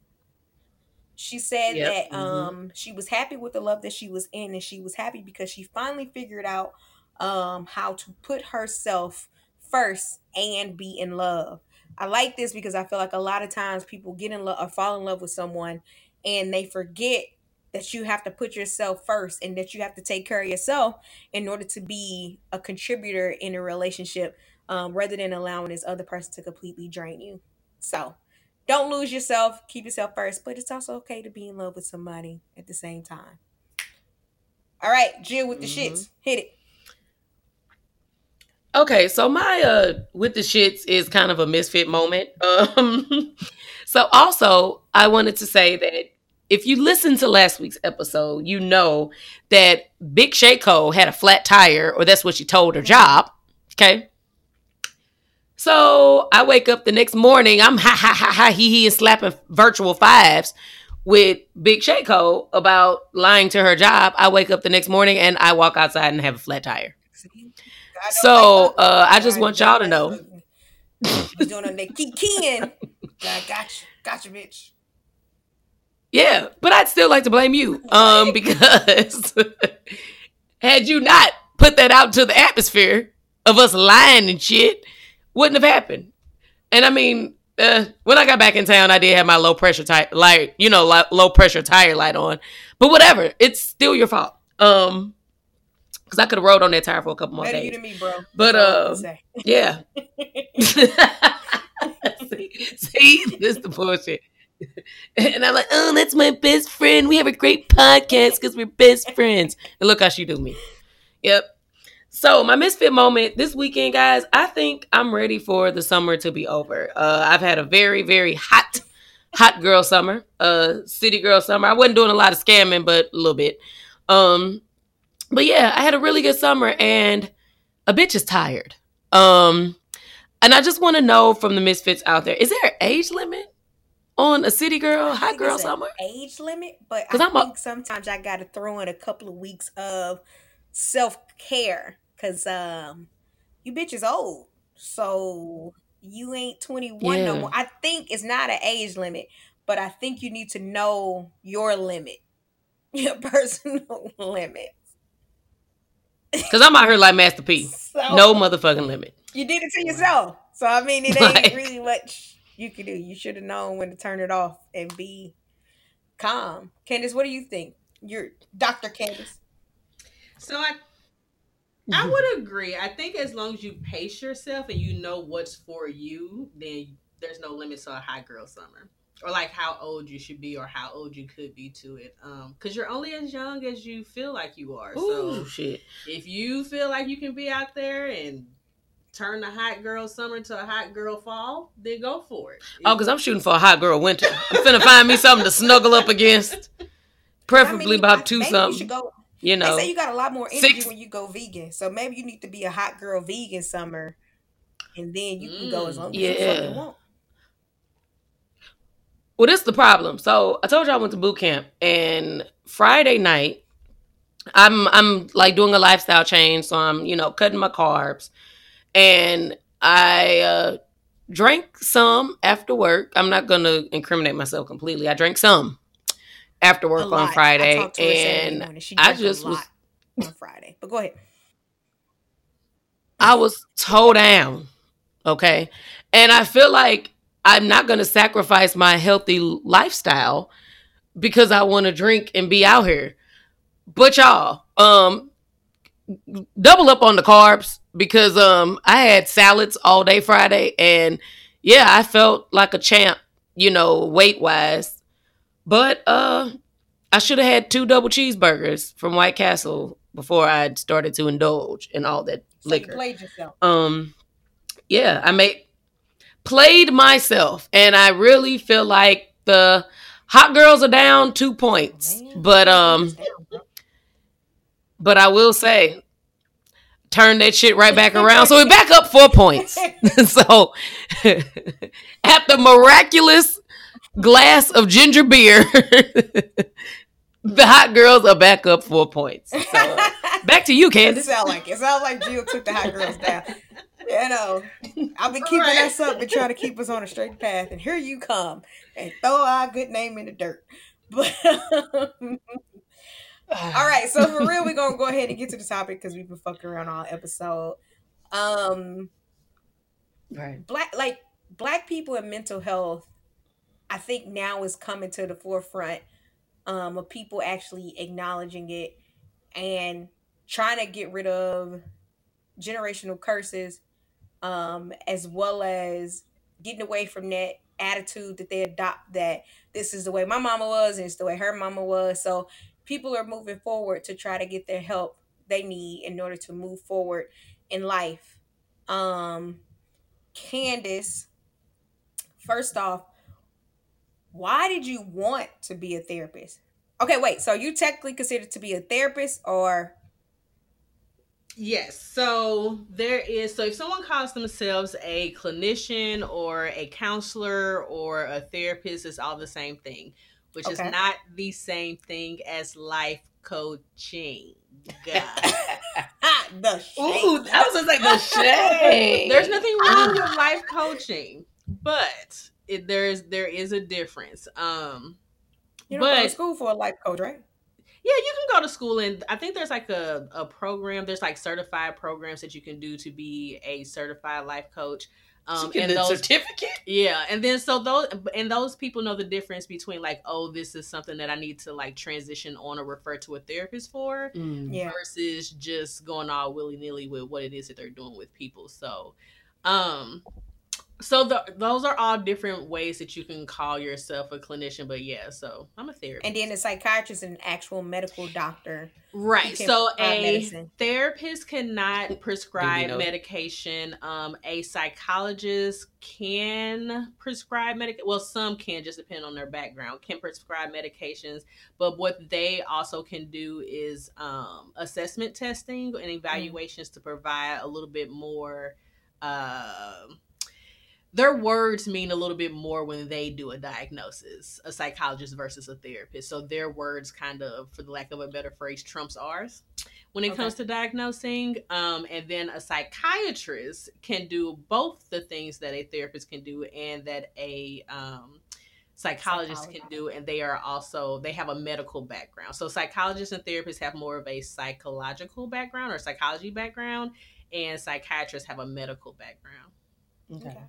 She said yep. that mm-hmm. um, she was happy with the love that she was in, and she was happy because she finally figured out um, how to put herself first and be in love. I like this because I feel like a lot of times people get in love or fall in love with someone and they forget that you have to put yourself first and that you have to take care of yourself in order to be a contributor in a relationship um, rather than allowing this other person to completely drain you. So don't lose yourself, keep yourself first, but it's also okay to be in love with somebody at the same time. All right, Jill with the mm-hmm. shits. Hit it. Okay, so my uh with the shits is kind of a misfit moment. Um so also I wanted to say that if you listen to last week's episode, you know that Big Shako had a flat tire, or that's what she told her job. Okay. So I wake up the next morning, I'm ha ha ha ha he he and slapping virtual fives with Big Shako about lying to her job. I wake up the next morning and I walk outside and have a flat tire. So uh, I just want y'all to know. He's doing on that keep keying. Gotcha, gotcha, bitch. Yeah, but I'd still like to blame you, um, because had you not put that out to the atmosphere of us lying and shit, wouldn't have happened. And I mean, uh, when I got back in town, I did have my low pressure tire light, you know, low pressure tire light on. But whatever, it's still your fault. Um, because I could have rode on that tire for a couple more Better days. you to me, bro. But uh, yeah. see, see, this the bullshit. And I'm like, oh, that's my best friend. We have a great podcast because we're best friends. And look how she do me. Yep. So my misfit moment this weekend, guys. I think I'm ready for the summer to be over. Uh, I've had a very, very hot, hot girl summer. Uh, city girl summer. I wasn't doing a lot of scamming, but a little bit. Um, but yeah, I had a really good summer, and a bitch is tired. Um, and I just want to know from the misfits out there: is there an age limit on a city girl, hot girl summer? Age limit, but I I'm think a- sometimes I got to throw in a couple of weeks of self care because um, you bitch is old, so you ain't 21 yeah. no more. I think it's not an age limit, but I think you need to know your limit, your personal limit. Cause I'm out here like Master P. So, no motherfucking limit. You did it to yourself. So I mean it ain't like, really much you could do. You should have known when to turn it off and be calm. Candace, what do you think? You're Dr. Candace. So I I would agree. I think as long as you pace yourself and you know what's for you, then there's no limits on a high girl summer or like how old you should be or how old you could be to it um because you're only as young as you feel like you are Ooh, so shit. if you feel like you can be out there and turn the hot girl summer to a hot girl fall then go for it oh because i'm shooting for a hot girl winter i'm finna find me something to snuggle up against preferably I mean, about two something you, go, you know they say you got a lot more energy six. when you go vegan so maybe you need to be a hot girl vegan summer and then you can go as mm, long as yeah. you want well, this is the problem. So I told you I went to boot camp, and Friday night, I'm I'm like doing a lifestyle change, so I'm you know cutting my carbs, and I uh, drank some after work. I'm not gonna incriminate myself completely. I drank some after work on Friday, and I just was on Friday. But go ahead. I was toe down, okay, and I feel like I'm not going to sacrifice my healthy lifestyle because I want to drink and be out here. But y'all, um, double up on the carbs because um I had salads all day Friday and yeah, I felt like a champ, you know, weight wise. But uh I should have had two double cheeseburgers from White Castle before I started to indulge in all that so liquor. Um yeah, I made played myself and I really feel like the Hot girls are down two points, oh, but um, but I will say, turn that shit right back around. So we back up four points. so at the miraculous glass of ginger beer, the hot girls are back up four points. So back to you, Candace. It sounds like it sounds like Jill took the hot girls down. You know, I've been keeping right. us up and trying to keep us on a straight path, and here you come and throw our good name in the dirt. But um, all right, so for real, we're gonna go ahead and get to the topic because we've been fucking around all episode. Um, right, black like black people and mental health. I think now is coming to the forefront um, of people actually acknowledging it and trying to get rid of generational curses um, as well as getting away from that attitude that they adopt that this is the way my mama was and it's the way her mama was. So people are moving forward to try to get their help they need in order to move forward in life. Um, Candace, first off, why did you want to be a therapist? Okay, wait. So you technically considered to be a therapist or Yes. So there is so if someone calls themselves a clinician or a counselor or a therapist, it's all the same thing, which okay. is not the same thing as life coaching. the shade. Ooh, I was just like the shade. There's nothing wrong with life coaching, but it, there's there is a difference. Um, you don't but, go to school for a life coach, right? Yeah, you can go to school and I think there's like a, a program, there's like certified programs that you can do to be a certified life coach. Um, and those certificate. Yeah, and then so those and those people know the difference between like, oh, this is something that I need to like transition on or refer to a therapist for, mm. yeah. versus just going all willy nilly with what it is that they're doing with people. So, um, so the, those are all different ways that you can call yourself a clinician but yeah so i'm a therapist and then a psychiatrist and an actual medical doctor right so a medicine. therapist cannot prescribe medication um, a psychologist can prescribe medication well some can just depend on their background can prescribe medications but what they also can do is um, assessment testing and mm. evaluations mm-hmm. to provide a little bit more uh, their words mean a little bit more when they do a diagnosis, a psychologist versus a therapist. So their words kind of, for the lack of a better phrase, trumps ours when it okay. comes to diagnosing. Um, and then a psychiatrist can do both the things that a therapist can do and that a um, psychologist can do and they are also they have a medical background so psychologists and therapists have more of a psychological background or psychology background and psychiatrists have a medical background okay. okay.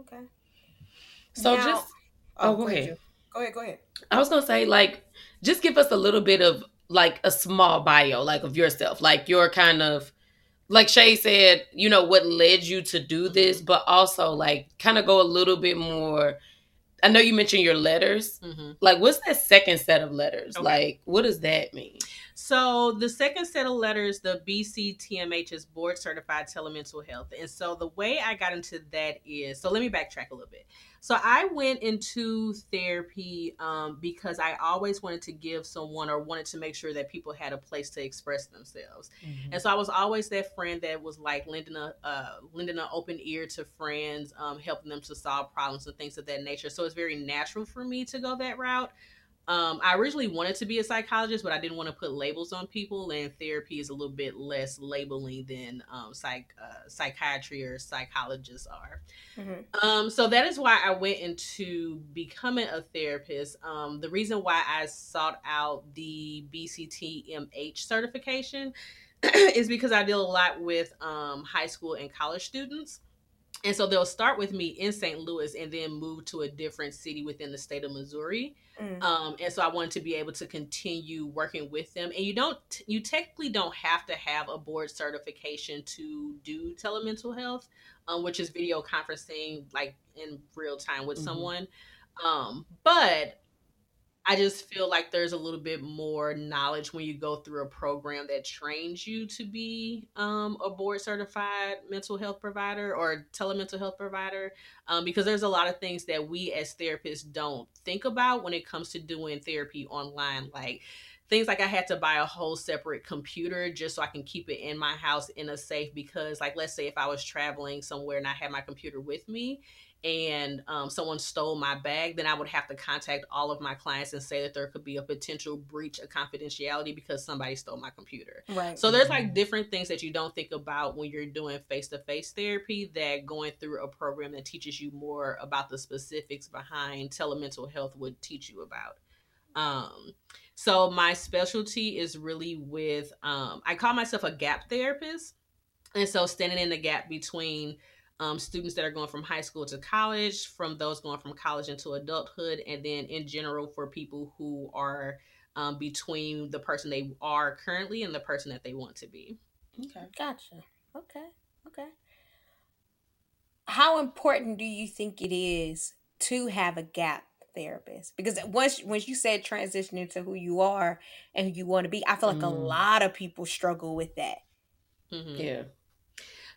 Okay. So now, just oh, oh go ahead. Go ahead. Go ahead. I was gonna say like just give us a little bit of like a small bio like of yourself, like your kind of like Shay said, you know what led you to do this, but also like kind of go a little bit more. I know you mentioned your letters. Mm-hmm. Like, what's that second set of letters? Okay. Like, what does that mean? So the second set of letters, the BCTMH is board certified telemental health. And so the way I got into that is so let me backtrack a little bit. So I went into therapy um, because I always wanted to give someone or wanted to make sure that people had a place to express themselves. Mm-hmm. And so I was always that friend that was like lending a uh, lending an open ear to friends, um, helping them to solve problems and things of that nature. So it's very natural for me to go that route. Um, I originally wanted to be a psychologist, but I didn't want to put labels on people, and therapy is a little bit less labeling than um, psych, uh, psychiatry or psychologists are. Mm-hmm. Um, so that is why I went into becoming a therapist. Um, the reason why I sought out the BCTMH certification is because I deal a lot with um, high school and college students. And so they'll start with me in St. Louis and then move to a different city within the state of Missouri. Mm. Um, and so I wanted to be able to continue working with them. And you don't, you technically don't have to have a board certification to do telemental health, um, which is video conferencing like in real time with mm-hmm. someone. Um, but I just feel like there's a little bit more knowledge when you go through a program that trains you to be um, a board certified mental health provider or telemental health provider, um, because there's a lot of things that we as therapists don't think about when it comes to doing therapy online, like things like I had to buy a whole separate computer just so I can keep it in my house in a safe because like let's say if I was traveling somewhere and I had my computer with me and um, someone stole my bag, then I would have to contact all of my clients and say that there could be a potential breach of confidentiality because somebody stole my computer. Right. So there's like different things that you don't think about when you're doing face to face therapy that going through a program that teaches you more about the specifics behind telemental health would teach you about. Um, so my specialty is really with um, I call myself a gap therapist. And so standing in the gap between um, students that are going from high school to college, from those going from college into adulthood, and then in general for people who are um, between the person they are currently and the person that they want to be. Okay, gotcha. Okay, okay. How important do you think it is to have a gap therapist? Because once once you said transitioning to who you are and who you want to be, I feel like mm. a lot of people struggle with that. Mm-hmm. Yeah.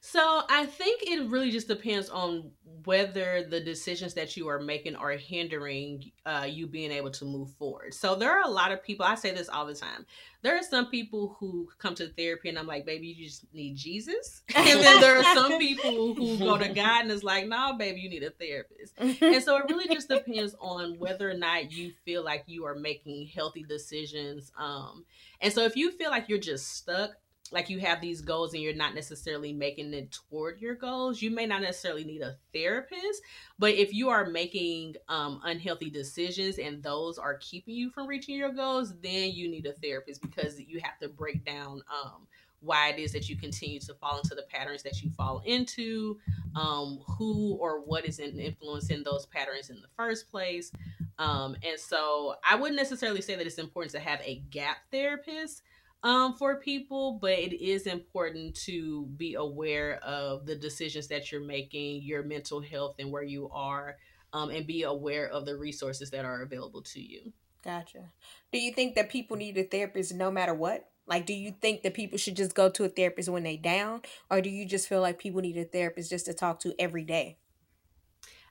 So I think it really just depends on whether the decisions that you are making are hindering uh, you being able to move forward. So there are a lot of people. I say this all the time. There are some people who come to therapy and I'm like, baby, you just need Jesus. And then there are some people who go to God and it's like, no, nah, baby, you need a therapist. And so it really just depends on whether or not you feel like you are making healthy decisions. Um, and so if you feel like you're just stuck, like you have these goals and you're not necessarily making it toward your goals you may not necessarily need a therapist but if you are making um, unhealthy decisions and those are keeping you from reaching your goals then you need a therapist because you have to break down um, why it is that you continue to fall into the patterns that you fall into um, who or what is influencing those patterns in the first place. Um, and so i wouldn't necessarily say that it's important to have a gap therapist um, for people, but it is important to be aware of the decisions that you're making, your mental health, and where you are, um, and be aware of the resources that are available to you. Gotcha. Do you think that people need a therapist no matter what? Like, do you think that people should just go to a therapist when they down, or do you just feel like people need a therapist just to talk to every day?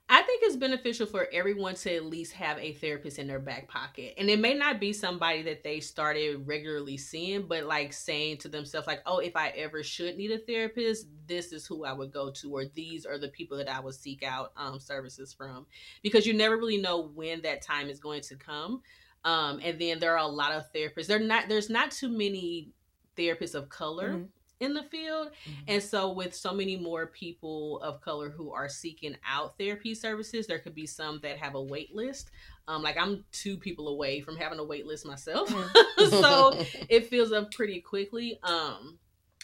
I think it's beneficial for everyone to at least have a therapist in their back pocket. And it may not be somebody that they started regularly seeing, but like saying to themselves, like, oh, if I ever should need a therapist, this is who I would go to, or these are the people that I would seek out um, services from. Because you never really know when that time is going to come. Um, and then there are a lot of therapists. They're not there's not too many therapists of color. Mm-hmm in the field. Mm-hmm. And so, with so many more people of color who are seeking out therapy services, there could be some that have a wait list. Um, like I'm two people away from having a wait list myself, mm-hmm. so it fills up pretty quickly. Um,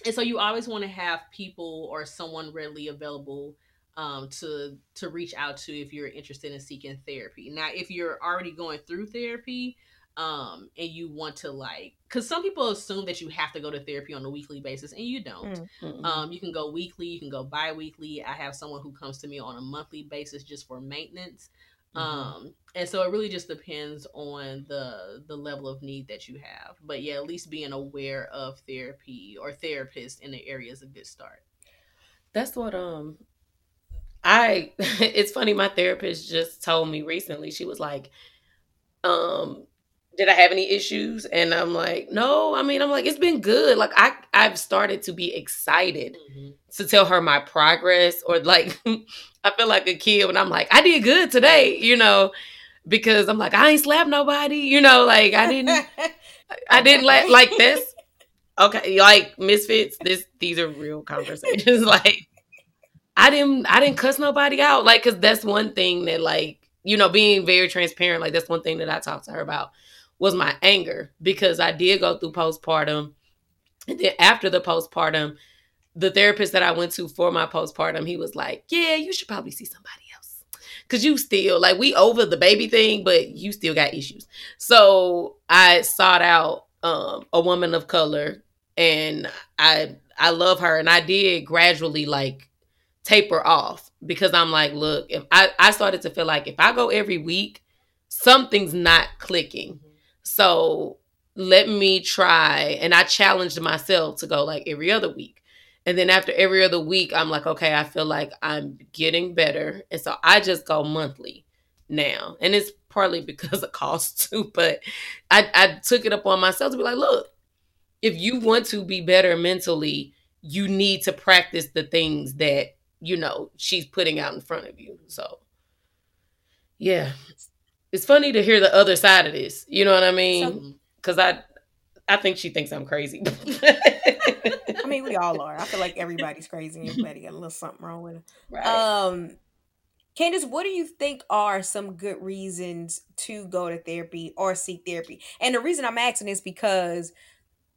and so you always want to have people or someone readily available um, to to reach out to if you're interested in seeking therapy. Now, if you're already going through therapy, um and you want to like because some people assume that you have to go to therapy on a weekly basis and you don't. Mm-hmm. um you can go weekly you can go bi-weekly. I have someone who comes to me on a monthly basis just for maintenance. Mm-hmm. um and so it really just depends on the the level of need that you have. But yeah at least being aware of therapy or therapist in the area is a good start. That's what um i it's funny my therapist just told me recently she was like um did I have any issues? And I'm like, no. I mean, I'm like, it's been good. Like I I've started to be excited mm-hmm. to tell her my progress, or like I feel like a kid when I'm like, I did good today, you know, because I'm like, I ain't slapped nobody, you know, like I didn't, I didn't let like this. Okay, like misfits. This these are real conversations. like I didn't I didn't cuss nobody out, like because that's one thing that like you know being very transparent. Like that's one thing that I talked to her about was my anger because I did go through postpartum. And then after the postpartum, the therapist that I went to for my postpartum, he was like, Yeah, you should probably see somebody else. Cause you still like we over the baby thing, but you still got issues. So I sought out um, a woman of color and I I love her and I did gradually like taper off because I'm like, look, if I, I started to feel like if I go every week something's not clicking. So let me try. And I challenged myself to go like every other week. And then after every other week, I'm like, okay, I feel like I'm getting better. And so I just go monthly now. And it's partly because of cost too, but I, I took it upon myself to be like, look, if you want to be better mentally, you need to practice the things that, you know, she's putting out in front of you. So yeah. It's funny to hear the other side of this. You know what I mean? Because I I think she thinks I'm crazy. I mean, we all are. I feel like everybody's crazy. Everybody got a little something wrong with it. Right. Um, Candace, what do you think are some good reasons to go to therapy or seek therapy? And the reason I'm asking is because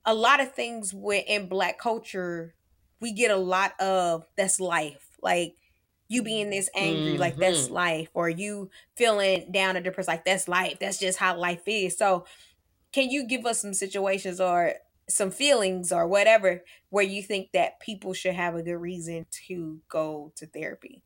a lot of things in Black culture, we get a lot of that's life. Like you being this angry, mm-hmm. like that's mm-hmm. life, or you feeling down or depressed, like that's life. That's just how life is. So, can you give us some situations or some feelings or whatever where you think that people should have a good reason to go to therapy?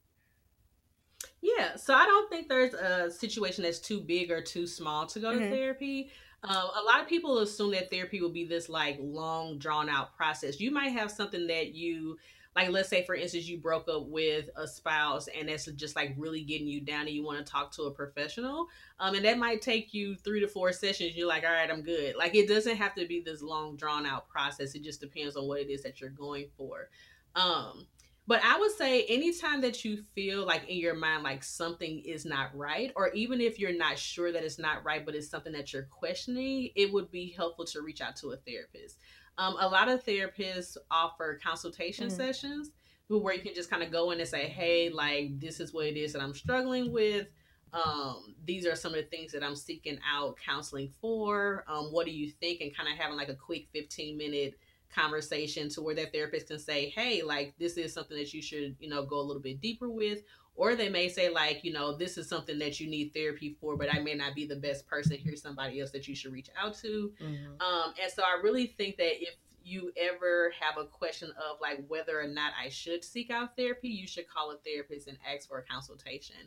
Yeah, so I don't think there's a situation that's too big or too small to go mm-hmm. to therapy. Um, a lot of people assume that therapy will be this like long, drawn out process. You might have something that you like let's say for instance you broke up with a spouse and that's just like really getting you down and you want to talk to a professional um and that might take you three to four sessions you're like all right i'm good like it doesn't have to be this long drawn out process it just depends on what it is that you're going for um but I would say anytime that you feel like in your mind like something is not right, or even if you're not sure that it's not right, but it's something that you're questioning, it would be helpful to reach out to a therapist. Um, a lot of therapists offer consultation mm. sessions where you can just kind of go in and say, hey, like, this is what it is that I'm struggling with. Um, these are some of the things that I'm seeking out counseling for. Um, what do you think? And kind of having like a quick 15 minute conversation to where that therapist can say, hey, like, this is something that you should, you know, go a little bit deeper with. Or they may say, like, you know, this is something that you need therapy for, but I may not be the best person. Here's somebody else that you should reach out to. Mm-hmm. Um, and so I really think that if you ever have a question of like whether or not I should seek out therapy, you should call a therapist and ask for a consultation.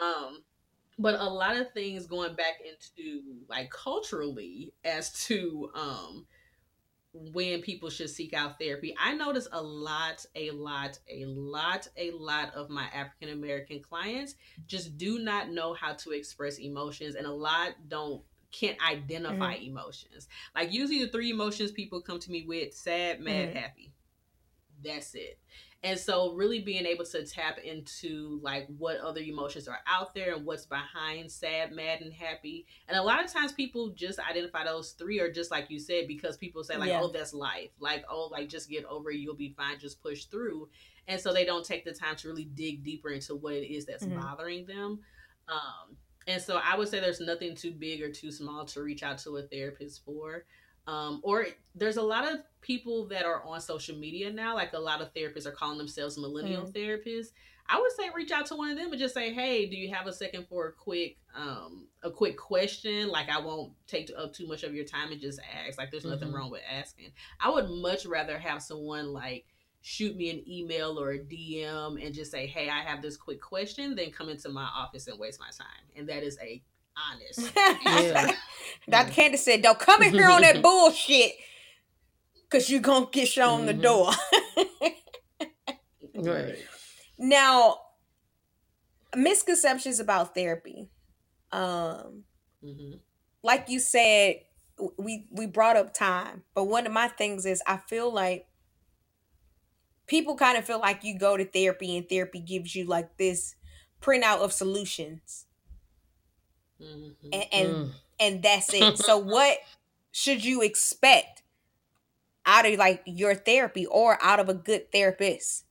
Um, but a lot of things going back into like culturally as to um, when people should seek out therapy. I notice a lot, a lot, a lot, a lot of my African American clients just do not know how to express emotions, and a lot don't can't identify mm-hmm. emotions. Like usually the three emotions people come to me with sad, mad, mm-hmm. happy. That's it. And so really being able to tap into like what other emotions are out there and what's behind sad, mad, and happy. And a lot of times people just identify those three or just like you said, because people say like, yeah. oh, that's life. Like, oh, like just get over it, you'll be fine, just push through. And so they don't take the time to really dig deeper into what it is that's mm-hmm. bothering them. Um, and so I would say there's nothing too big or too small to reach out to a therapist for. Um, or there's a lot of people that are on social media now, like a lot of therapists are calling themselves millennial mm. therapists. I would say reach out to one of them and just say, "Hey, do you have a second for a quick, um, a quick question? Like, I won't take up too much of your time and just ask. Like, there's nothing mm-hmm. wrong with asking. I would much rather have someone like shoot me an email or a DM and just say, "Hey, I have this quick question," than come into my office and waste my time. And that is a honest. yeah. Dr. Candace said, "Don't come in here on that bullshit, cause you're gonna get shown mm-hmm. the door." right. Now, misconceptions about therapy. Um, mm-hmm. like you said, we we brought up time, but one of my things is I feel like people kind of feel like you go to therapy and therapy gives you like this printout of solutions mm-hmm. and and, mm. and that's it. so what should you expect out of like your therapy or out of a good therapist?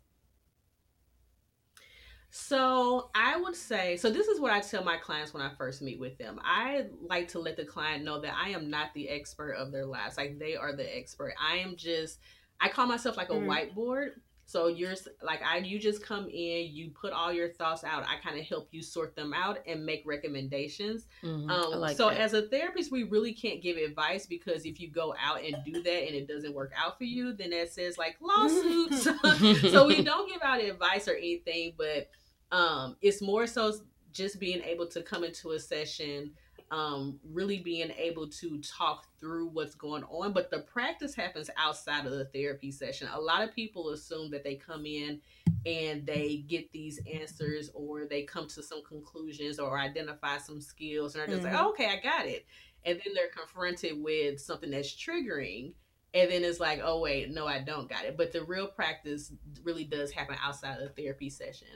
So I would say, so this is what I tell my clients when I first meet with them. I like to let the client know that I am not the expert of their lives. Like they are the expert. I am just, I call myself like a mm. whiteboard. So you're like I you just come in, you put all your thoughts out. I kind of help you sort them out and make recommendations. Mm-hmm. Um, like so that. as a therapist, we really can't give advice because if you go out and do that and it doesn't work out for you, then that says like lawsuits. so we don't give out advice or anything, but um, it's more so just being able to come into a session um, really being able to talk through what's going on. But the practice happens outside of the therapy session. A lot of people assume that they come in and they get these answers or they come to some conclusions or identify some skills and are just mm-hmm. like, oh, okay, I got it. And then they're confronted with something that's triggering. And then it's like, oh, wait, no, I don't got it. But the real practice really does happen outside of the therapy session.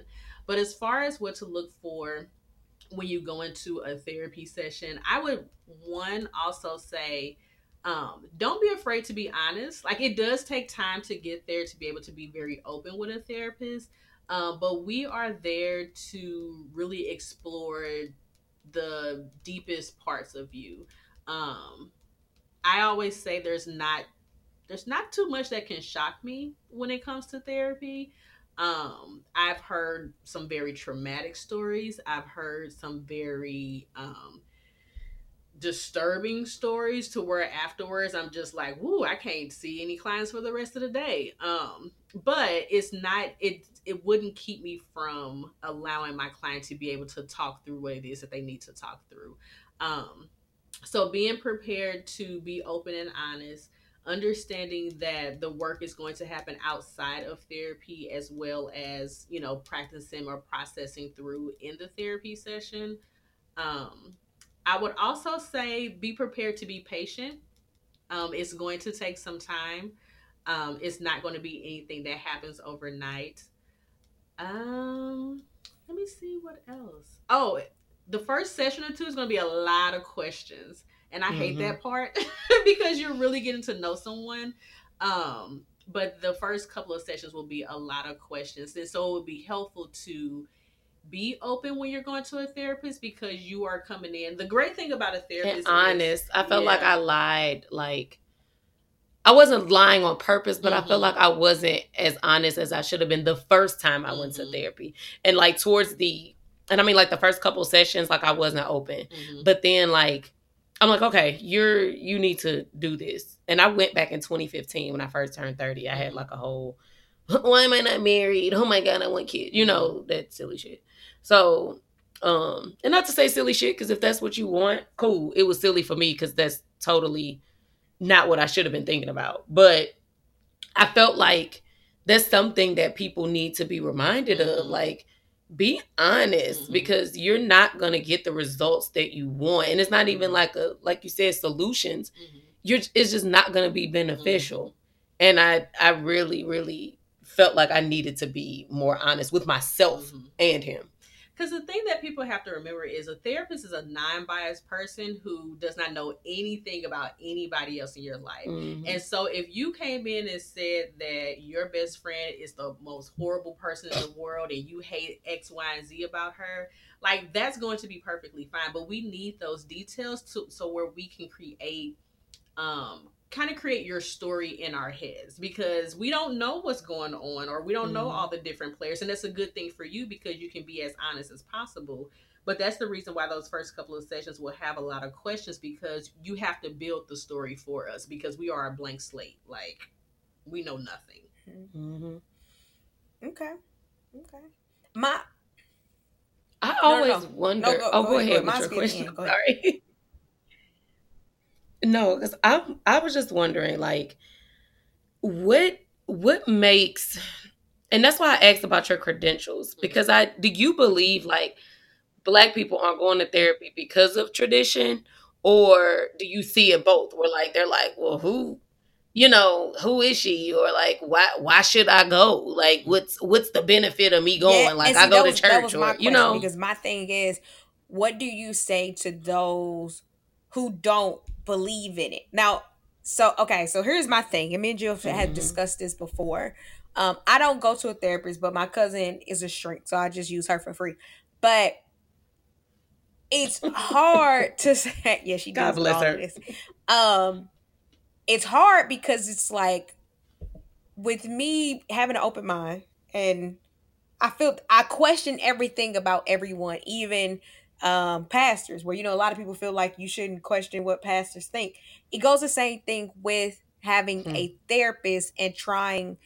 But as far as what to look for, when you go into a therapy session, I would one also say, um, don't be afraid to be honest. Like it does take time to get there to be able to be very open with a therapist. Um, but we are there to really explore the deepest parts of you. Um, I always say there's not there's not too much that can shock me when it comes to therapy. Um, I've heard some very traumatic stories. I've heard some very um, disturbing stories to where afterwards I'm just like, "Whoo, I can't see any clients for the rest of the day." Um, but it's not it it wouldn't keep me from allowing my client to be able to talk through what it is that they need to talk through. Um, so being prepared to be open and honest understanding that the work is going to happen outside of therapy as well as you know practicing or processing through in the therapy session. Um, i would also say be prepared to be patient. Um, it's going to take some time. Um, it's not going to be anything that happens overnight. Um, let me see what else. Oh the first session or two is going to be a lot of questions and I mm-hmm. hate that part because you're really getting to know someone. Um, but the first couple of sessions will be a lot of questions, and so it would be helpful to be open when you're going to a therapist because you are coming in. The great thing about a therapist, and honest, is, I felt yeah. like I lied, like. I wasn't lying on purpose, but mm-hmm. I felt like I wasn't as honest as I should have been the first time I mm-hmm. went to mm-hmm. therapy. And like towards the and I mean like the first couple sessions, like I wasn't open. Mm-hmm. But then like I'm like, okay, you're you need to do this. And I went back in 2015 when I first turned 30. I had like a whole why am I not married? Oh my god, I want kids. You know, that silly shit. So, um, and not to say silly shit, because if that's what you want, cool. It was silly for me because that's totally not what I should have been thinking about. But I felt like that's something that people need to be reminded of. Mm-hmm. Like, be honest mm-hmm. because you're not going to get the results that you want and it's not even mm-hmm. like a like you said solutions mm-hmm. you're it's just not going to be beneficial mm-hmm. and i i really really felt like i needed to be more honest with myself mm-hmm. and him because the thing that people have to remember is a therapist is a non-biased person who does not know anything about anybody else in your life. Mm-hmm. And so if you came in and said that your best friend is the most horrible person in the world and you hate X, Y, and Z about her, like that's going to be perfectly fine. But we need those details to so where we can create um kind of create your story in our heads because we don't know what's going on or we don't mm know mm-hmm. all the different players and that's a good thing for you because you can be as honest as possible. But that's the reason why those first couple of sessions will have a lot of questions because you have to build the story for us because we are a blank slate. Like we know nothing. Mm-hmm. okay. Okay. My i always no, no. wonder no, go, oh go, go ahead, ahead with your question. Sorry no, because I I was just wondering, like, what what makes, and that's why I asked about your credentials because I do you believe like black people aren't going to therapy because of tradition, or do you see it both? Where like they're like, well, who, you know, who is she, or like why why should I go? Like, what's what's the benefit of me going? Yeah, like see, I go was, to church, or you know, because my thing is, what do you say to those who don't believe in it. Now, so okay, so here's my thing. And me and Jill mm-hmm. had discussed this before. Um, I don't go to a therapist, but my cousin is a shrink, so I just use her for free. But it's hard to say. Yeah, she God bless her. This. Um, it's hard because it's like with me having an open mind, and I feel I question everything about everyone, even um, pastors, where you know a lot of people feel like you shouldn't question what pastors think. It goes the same thing with having hmm. a therapist and trying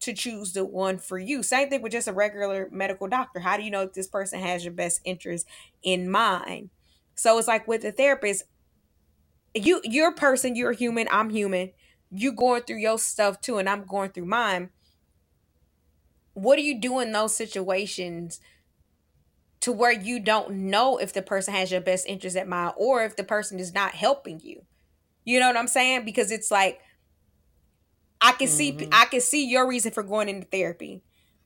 to choose the one for you. Same thing with just a regular medical doctor. How do you know if this person has your best interest in mind? So it's like with the therapist, you you're a person, you're human, I'm human. You going through your stuff too, and I'm going through mine. What do you do in those situations to where you don't know if the person has your best interest at mind or if the person is not helping you? You know what I'm saying? Because it's like I can mm-hmm. see I can see your reason for going into therapy.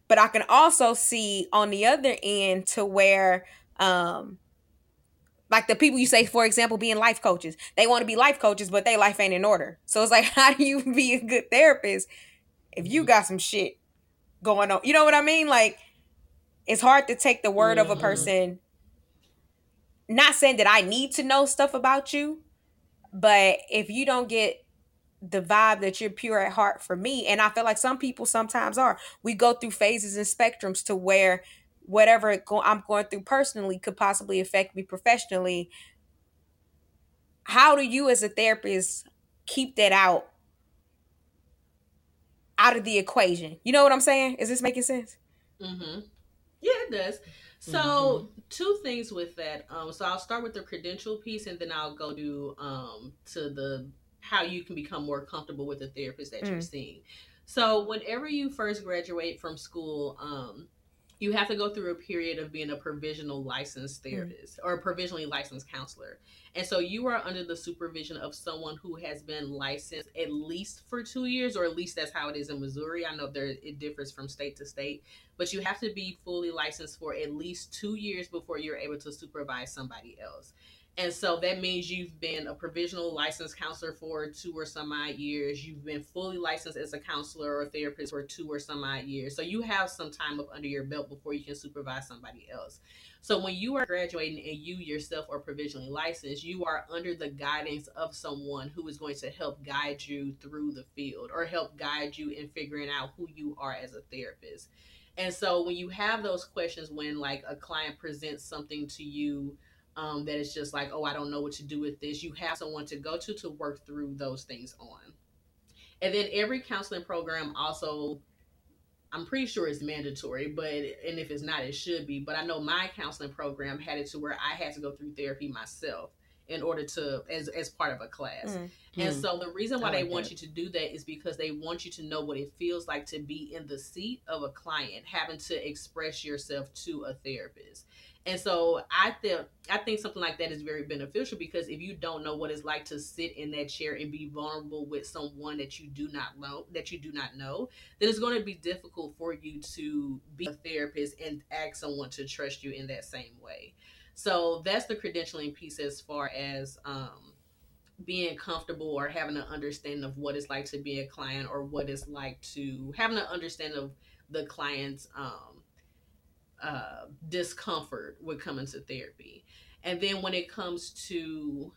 But I can also see on the other end to where um like the people you say for example being life coaches they want to be life coaches but their life ain't in order so it's like how do you be a good therapist if you got some shit going on you know what i mean like it's hard to take the word mm-hmm. of a person not saying that i need to know stuff about you but if you don't get the vibe that you're pure at heart for me and i feel like some people sometimes are we go through phases and spectrums to where whatever go- i'm going through personally could possibly affect me professionally. How do you as a therapist keep that out out of the equation? You know what i'm saying? Is this making sense? Mm-hmm yeah it does so mm-hmm. two things with that um so i'll start with the credential piece and then i'll go to um to the how you can become more comfortable with the therapist that mm. you're seeing. So whenever you first graduate from school, um, you have to go through a period of being a provisional licensed mm. therapist mm. or a provisionally licensed counselor. And so you are under the supervision of someone who has been licensed at least for two years, or at least that's how it is in Missouri. I know there it differs from state to state, but you have to be fully licensed for at least two years before you're able to supervise somebody else. And so that means you've been a provisional licensed counselor for two or some odd years. You've been fully licensed as a counselor or therapist for two or some odd years. So you have some time up under your belt before you can supervise somebody else. So when you are graduating and you yourself are provisionally licensed, you are under the guidance of someone who is going to help guide you through the field or help guide you in figuring out who you are as a therapist. And so when you have those questions when like a client presents something to you um, that it's just like, oh, I don't know what to do with this. You have someone to go to to work through those things on. And then every counseling program also, I'm pretty sure it's mandatory, but and if it's not, it should be. But I know my counseling program had it to where I had to go through therapy myself in order to as as part of a class. Mm. And mm. so the reason why like they want that. you to do that is because they want you to know what it feels like to be in the seat of a client having to express yourself to a therapist. And so I think I think something like that is very beneficial because if you don't know what it's like to sit in that chair and be vulnerable with someone that you do not know that you do not know, then it's going to be difficult for you to be a therapist and ask someone to trust you in that same way. So that's the credentialing piece as far as um, being comfortable or having an understanding of what it's like to be a client or what it's like to having an understanding of the client's um, uh, discomfort with coming to therapy. And then when it comes to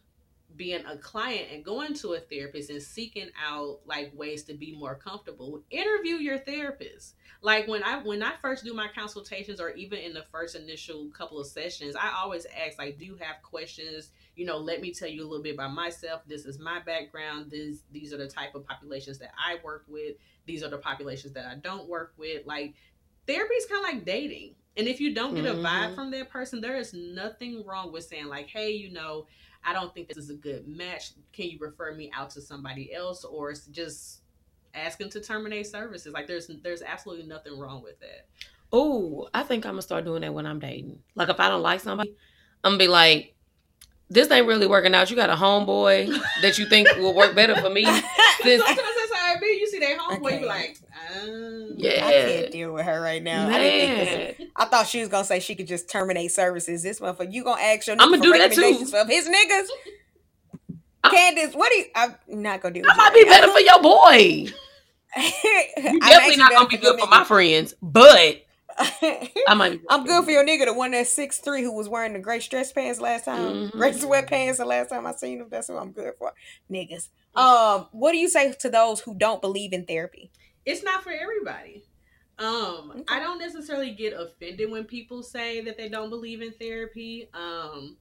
being a client and going to a therapist and seeking out like ways to be more comfortable interview your therapist. Like when i when i first do my consultations or even in the first initial couple of sessions i always ask like do you have questions? You know let me tell you a little bit about myself. This is my background. This these are the type of populations that i work with. These are the populations that i don't work with. Like therapy is kind of like dating and if you don't get a vibe mm-hmm. from that person, there is nothing wrong with saying, like, hey, you know, I don't think this is a good match. Can you refer me out to somebody else? Or just asking to terminate services. Like there's there's absolutely nothing wrong with that. Oh, I think I'm gonna start doing that when I'm dating. Like if I don't like somebody, I'm gonna be like, this ain't really working out. You got a homeboy that you think will work better for me. Since, how be. You see that homeboy, okay. You be like, yeah, I can't deal with her right now. Man. I, I thought she was gonna say she could just terminate services. This for you gonna ask your I'm gonna do that too. His niggas. Candace, what do you? I'm not gonna do. I might be better for your boy. you definitely not gonna be good for my friends, but I might. I'm good for your nigga, the one that's six three who was wearing the gray stretch pants last time, mm-hmm. gray sweatpants the last time I seen him. That's who I'm good for, niggas. Um, what do you say to those who don't believe in therapy? It's not for everybody. Um, okay. I don't necessarily get offended when people say that they don't believe in therapy. Um,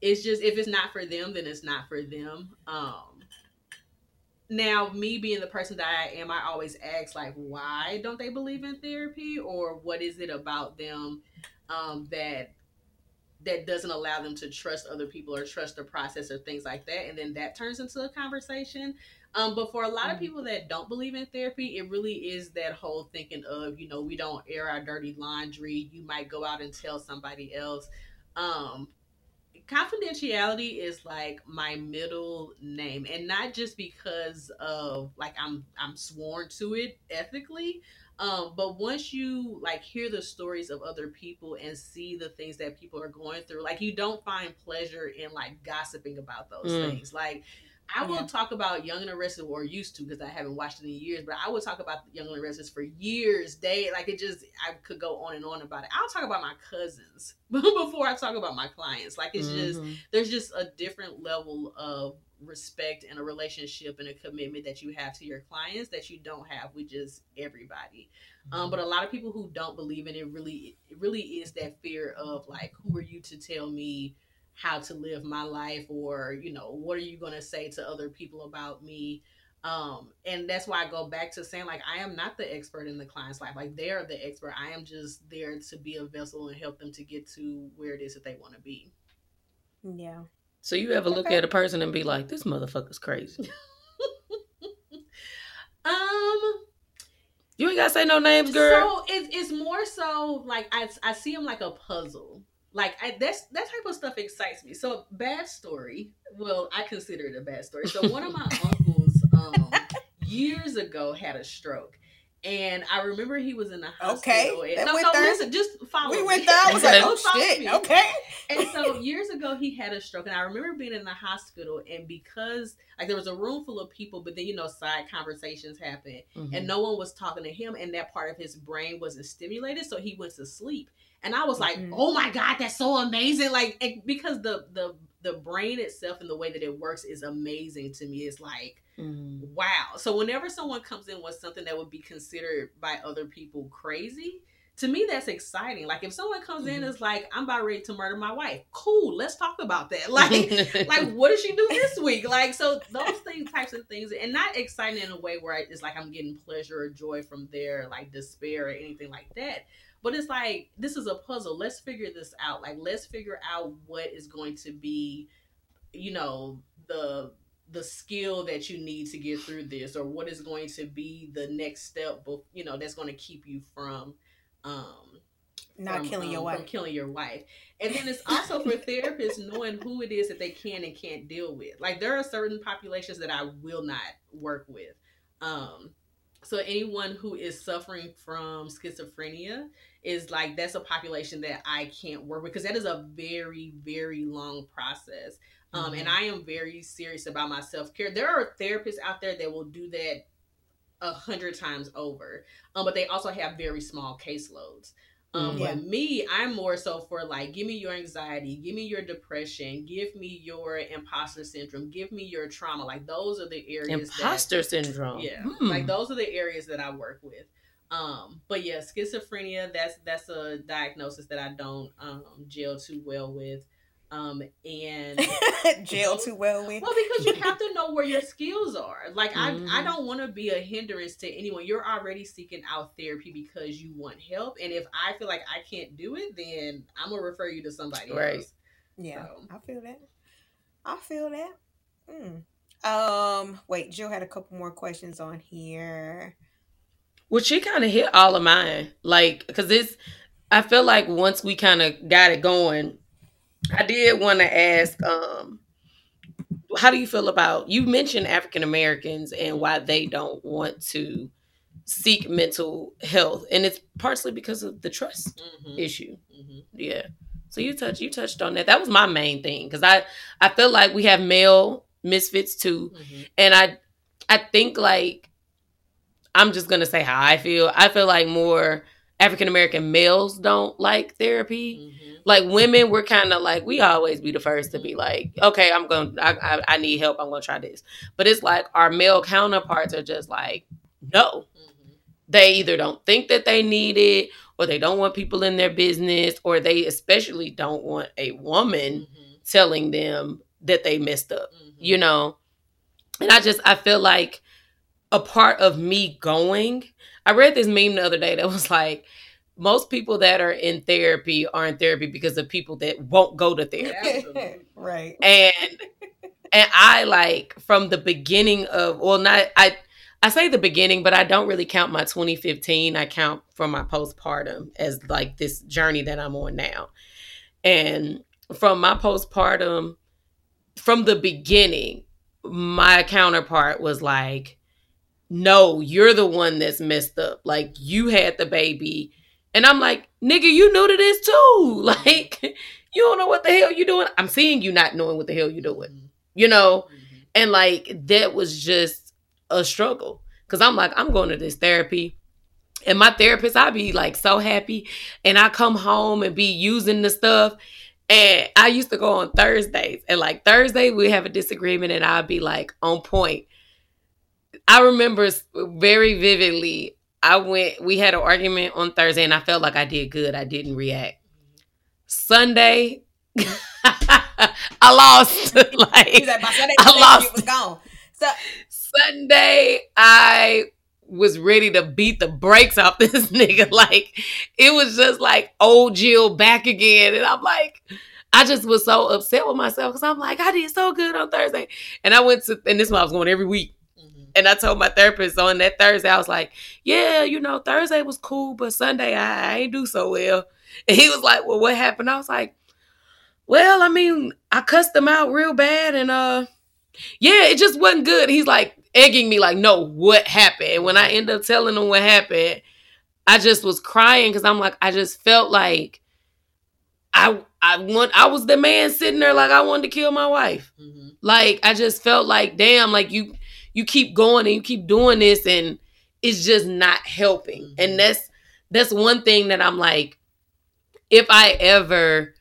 it's just if it's not for them, then it's not for them. Um, now me being the person that I am, I always ask like, why don't they believe in therapy, or what is it about them um, that that doesn't allow them to trust other people or trust the process or things like that and then that turns into a conversation um, but for a lot of mm. people that don't believe in therapy it really is that whole thinking of you know we don't air our dirty laundry you might go out and tell somebody else um, confidentiality is like my middle name and not just because of like i'm i'm sworn to it ethically um, but once you like hear the stories of other people and see the things that people are going through, like you don't find pleasure in like gossiping about those mm. things. Like I will yeah. talk about Young and Arrested or used to because I haven't watched it in years, but I will talk about Young and Arrested for years, day like it just I could go on and on about it. I'll talk about my cousins before I talk about my clients. Like it's mm-hmm. just there's just a different level of respect and a relationship and a commitment that you have to your clients that you don't have with just everybody. Um, mm-hmm. but a lot of people who don't believe in it really, it really is that fear of like, who are you to tell me how to live my life, or you know, what are you going to say to other people about me? Um, and that's why I go back to saying like, I am not the expert in the client's life. Like they're the expert. I am just there to be a vessel and help them to get to where it is that they want to be. Yeah. So you ever look at a person and be like, "This motherfucker's crazy." um, you ain't gotta say no names, girl. So it's it's more so like I I see him like a puzzle. Like I, that's that type of stuff excites me. So bad story. Well, I consider it a bad story. So one of my uncles um, years ago had a stroke, and I remember he was in the hospital. Okay. And, no, no, there. listen, just follow We went there. I was like, oh shit. Me. Okay. And so years ago, he had a stroke, and I remember being in the hospital, and because like there was a room full of people, but then you know side conversations happened, mm-hmm. and no one was talking to him, and that part of his brain wasn't stimulated, so he went to sleep. And I was like, mm-hmm. oh my god, that's so amazing! Like because the the the brain itself and the way that it works is amazing to me. It's like, mm. wow. So whenever someone comes in with something that would be considered by other people crazy, to me that's exciting. Like if someone comes mm. in and is like, I'm about ready to murder my wife, cool, let's talk about that. Like, like what did she do this week? Like, so those things, types of things, and not exciting in a way where it's like I'm getting pleasure or joy from their like despair or anything like that but it's like this is a puzzle. Let's figure this out. Like let's figure out what is going to be, you know, the the skill that you need to get through this or what is going to be the next step but you know that's going to keep you from um not from, killing um, your wife from killing your wife and then it's also for therapists knowing who it is that they can and can't deal with like there are certain populations that i will not work with um so anyone who is suffering from schizophrenia is like that's a population that I can't work with because that is a very very long process. Um, mm-hmm. and I am very serious about my self care. There are therapists out there that will do that a hundred times over, um, but they also have very small caseloads. Um, yeah. But me, I'm more so for like, give me your anxiety, give me your depression, give me your imposter syndrome, give me your trauma. Like those are the areas. Imposter that, syndrome. Yeah, hmm. like those are the areas that I work with. Um, but yeah, schizophrenia, that's that's a diagnosis that I don't um gel too well with. Um and jail too well with well because you have to know where your skills are. Like mm-hmm. I I don't want to be a hindrance to anyone. You're already seeking out therapy because you want help, and if I feel like I can't do it, then I'm gonna refer you to somebody right. else. Yeah, so. I feel that. I feel that. Mm. Um, wait, Jill had a couple more questions on here. Well, she kind of hit all of mine, like because it's. I feel like once we kind of got it going, I did want to ask, um, how do you feel about you mentioned African Americans and why they don't want to seek mental health, and it's partially because of the trust mm-hmm. issue. Mm-hmm. Yeah. So you touched you touched on that. That was my main thing because I I feel like we have male misfits too, mm-hmm. and I I think like I'm just gonna say how I feel. I feel like more African American males don't like therapy. Mm-hmm. Like women, we're kind of like we always be the first to be like, okay, I'm going, I, I, I, need help. I'm gonna try this. But it's like our male counterparts are just like, no. Mm-hmm. They either don't think that they need it, or they don't want people in their business, or they especially don't want a woman mm-hmm. telling them that they messed up. Mm-hmm. You know, and I just I feel like a part of me going. I read this meme the other day that was like, most people that are in therapy are in therapy because of people that won't go to therapy. right. And and I like from the beginning of well not I I say the beginning, but I don't really count my 2015. I count from my postpartum as like this journey that I'm on now. And from my postpartum, from the beginning, my counterpart was like, No, you're the one that's messed up. Like, you had the baby. And I'm like, Nigga, you new to this too. Like, you don't know what the hell you're doing. I'm seeing you not knowing what the hell you're doing, you know? Mm-hmm. And like, that was just a struggle. Cause I'm like, I'm going to this therapy. And my therapist, I'd be like so happy. And I come home and be using the stuff. And I used to go on Thursdays. And like Thursday, we have a disagreement and I'd be like on point. I remember very vividly, I went, we had an argument on Thursday and I felt like I did good. I didn't react. Sunday, I lost. like, like I lost. was gone. So Sunday, I was ready to beat the brakes off this nigga. Like it was just like old Jill back again. And I'm like, I just was so upset with myself because I'm like, I did so good on Thursday. And I went to and this one I was going every week. And I told my therapist on that Thursday, I was like, Yeah, you know, Thursday was cool, but Sunday I, I ain't do so well. And he was like, Well, what happened? I was like, Well, I mean, I cussed them out real bad and uh yeah, it just wasn't good. He's like, egging me like, no, what happened? And when I end up telling him what happened, I just was crying because I'm like, I just felt like I I want I was the man sitting there like I wanted to kill my wife. Mm-hmm. Like I just felt like, damn, like you you keep going and you keep doing this and it's just not helping. Mm-hmm. And that's that's one thing that I'm like, if I ever,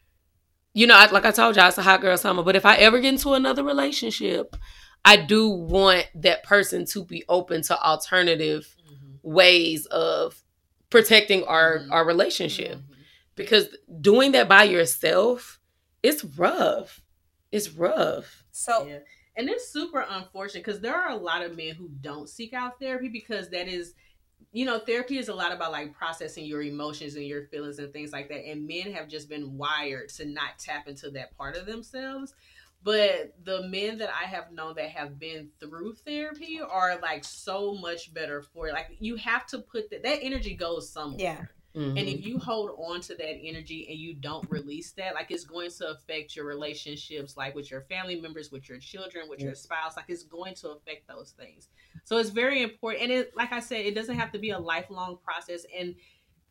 you know, like I told y'all, it's a hot girl summer. But if I ever get into another relationship, I do want that person to be open to alternative mm-hmm. ways of protecting our mm-hmm. our relationship mm-hmm. because doing that by yourself it's rough it's rough so yeah. And it's super unfortunate because there are a lot of men who don't seek out therapy because that is you know therapy is a lot about like processing your emotions and your feelings and things like that and men have just been wired to not tap into that part of themselves but the men that I have known that have been through therapy are like so much better for it. Like you have to put that that energy goes somewhere. Yeah. Mm-hmm. And if you hold on to that energy and you don't release that, like it's going to affect your relationships, like with your family members, with your children, with your spouse. Like it's going to affect those things. So it's very important. And it, like I said, it doesn't have to be a lifelong process. And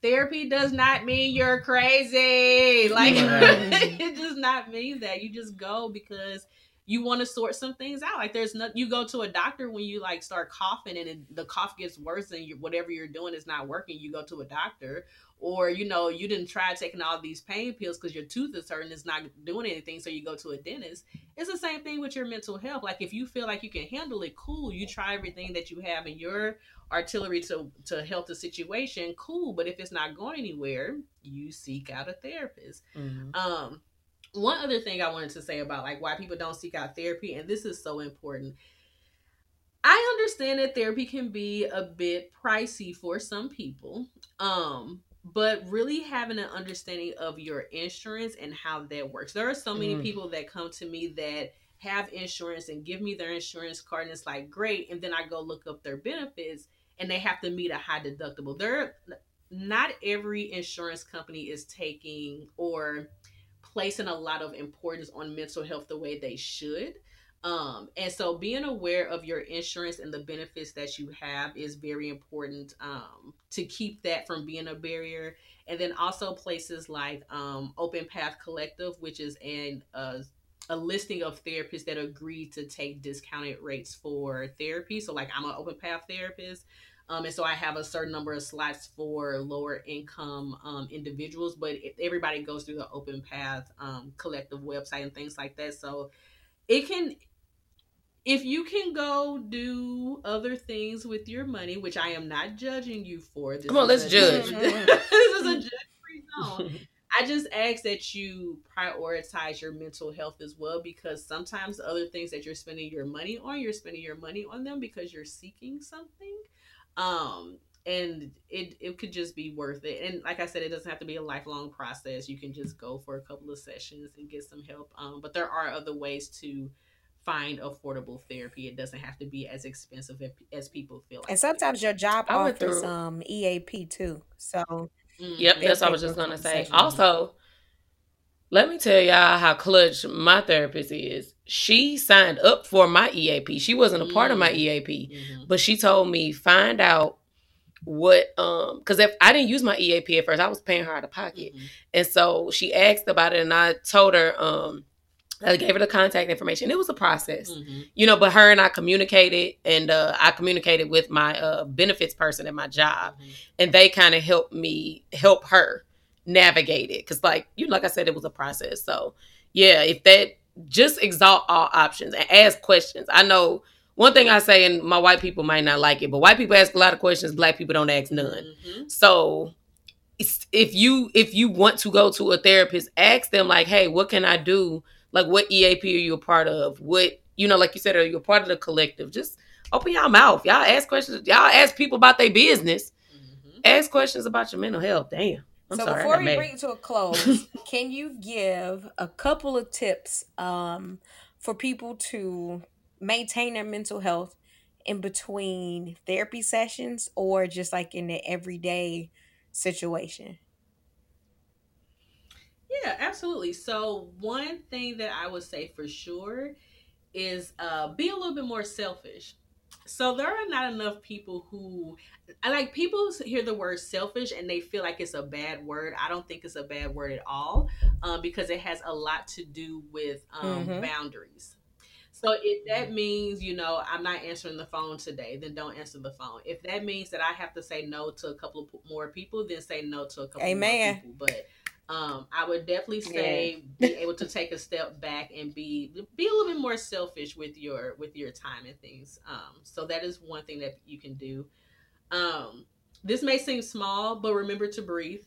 therapy does not mean you're crazy. Like it does not mean that. You just go because you want to sort some things out. Like there's no, you go to a doctor when you like start coughing and it, the cough gets worse and you, whatever you're doing is not working. You go to a doctor, or you know you didn't try taking all these pain pills because your tooth is hurting, it's not doing anything, so you go to a dentist. It's the same thing with your mental health. Like if you feel like you can handle it, cool. You try everything that you have in your artillery to to help the situation, cool. But if it's not going anywhere, you seek out a therapist. Mm-hmm. Um, one other thing I wanted to say about like why people don't seek out therapy, and this is so important. I understand that therapy can be a bit pricey for some people. Um, but really having an understanding of your insurance and how that works. There are so many mm. people that come to me that have insurance and give me their insurance card and it's like great and then I go look up their benefits and they have to meet a high deductible. There not every insurance company is taking or placing a lot of importance on mental health the way they should. Um, and so being aware of your insurance and the benefits that you have is very important um, to keep that from being a barrier. And then also places like um, Open Path Collective, which is an uh, a listing of therapists that agree to take discounted rates for therapy. So, like, I'm an open path therapist. Um, and so I have a certain number of slots for lower income um, individuals, but everybody goes through the Open Path um, collective website and things like that. So it can, if you can go do other things with your money, which I am not judging you for. This Come on, let's judge. this is a judge-free zone. I just ask that you prioritize your mental health as well because sometimes the other things that you're spending your money on, you're spending your money on them because you're seeking something. Um, and it it could just be worth it. And like I said, it doesn't have to be a lifelong process. You can just go for a couple of sessions and get some help. Um, but there are other ways to find affordable therapy. It doesn't have to be as expensive as people feel. Like and sometimes your job offers um EAP too. So mm-hmm. yep, that's what I was just gonna say. Also, let me tell y'all how clutch my therapist is. She signed up for my EAP. She wasn't a part mm-hmm. of my mm. EAP, mm-hmm. but she told me find out what um because if I didn't use my EAP at first, I was paying her out of pocket. Mm-hmm. And so she asked about it and I told her um I gave her the contact information. It was a process, mm-hmm. you know, but her and I communicated and uh, I communicated with my uh, benefits person at my job mm-hmm. and they kind of helped me help her navigate it. Cause like, you like I said, it was a process. So yeah, if that just exalt all options and ask questions. I know one thing I say, and my white people might not like it, but white people ask a lot of questions. Black people don't ask none. Mm-hmm. So if you if you want to go to a therapist, ask them like, hey, what can I do? Like, what EAP are you a part of? What you know, like you said, are you a part of the collective? Just open your mouth. Y'all ask questions. Y'all ask people about their business. Mm-hmm. Ask questions about your mental health. Damn. I'm so sorry, before we bring it to a close, can you give a couple of tips um, for people to maintain their mental health in between therapy sessions or just like in the everyday situation? Yeah, absolutely. So, one thing that I would say for sure is uh, be a little bit more selfish. So, there are not enough people who, I like people hear the word selfish and they feel like it's a bad word. I don't think it's a bad word at all um, because it has a lot to do with um, mm-hmm. boundaries. So if that means, you know, I'm not answering the phone today, then don't answer the phone. If that means that I have to say no to a couple more people, then say no to a couple Amen. more people. But um, I would definitely say yeah. be able to take a step back and be be a little bit more selfish with your with your time and things. Um, so that is one thing that you can do. Um, this may seem small, but remember to breathe.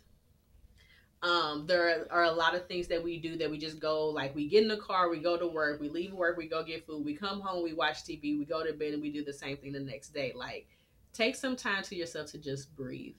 Um, there are a lot of things that we do that we just go like we get in the car, we go to work, we leave work, we go get food, we come home, we watch TV, we go to bed, and we do the same thing the next day. Like, take some time to yourself to just breathe.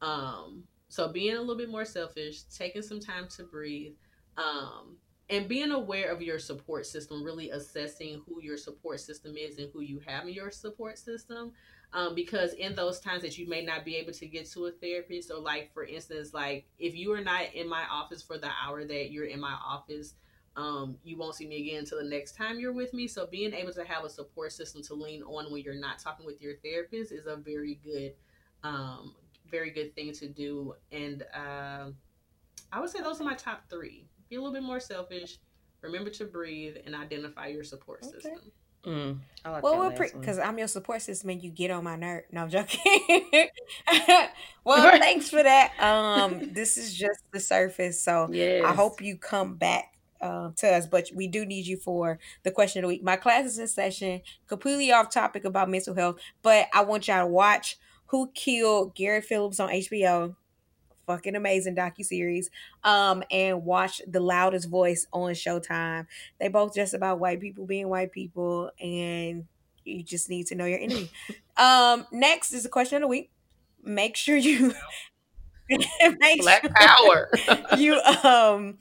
Um, so being a little bit more selfish, taking some time to breathe, um, and being aware of your support system, really assessing who your support system is and who you have in your support system um, because in those times that you may not be able to get to a therapist so like for instance like if you are not in my office for the hour that you're in my office um, you won't see me again until the next time you're with me. So being able to have a support system to lean on when you're not talking with your therapist is a very good um, very good thing to do and uh, i would say those are my top three be a little bit more selfish remember to breathe and identify your support okay. system Mm, like well, we're because I'm your support system and you get on my nerve. No, I'm joking. well, thanks for that. Um, this is just the surface, so yes. I hope you come back uh, to us. But we do need you for the question of the week. My class is in session, completely off topic about mental health, but I want y'all to watch Who Killed Garrett Phillips on HBO fucking amazing docu series. Um, and watch The Loudest Voice on Showtime. They both just about white people being white people, and you just need to know your enemy. um, next is the question of the week. Make sure you make Black sure power. you um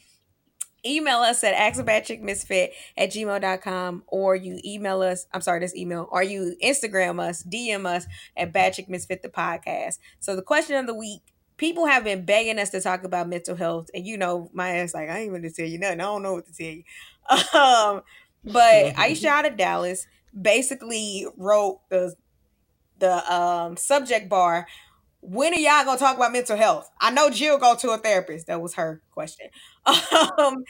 email us at axabadchickmisfit at gmail.com or you email us i'm sorry this email or you instagram us dm us at badchickmisfit the podcast so the question of the week people have been begging us to talk about mental health, and you know, my ass like I ain't going to tell you nothing. I don't know what to tell you. Um, but Aisha out of Dallas basically wrote the the um subject bar when are y'all gonna talk about mental health? I know Jill go to a therapist. That was her question. Um,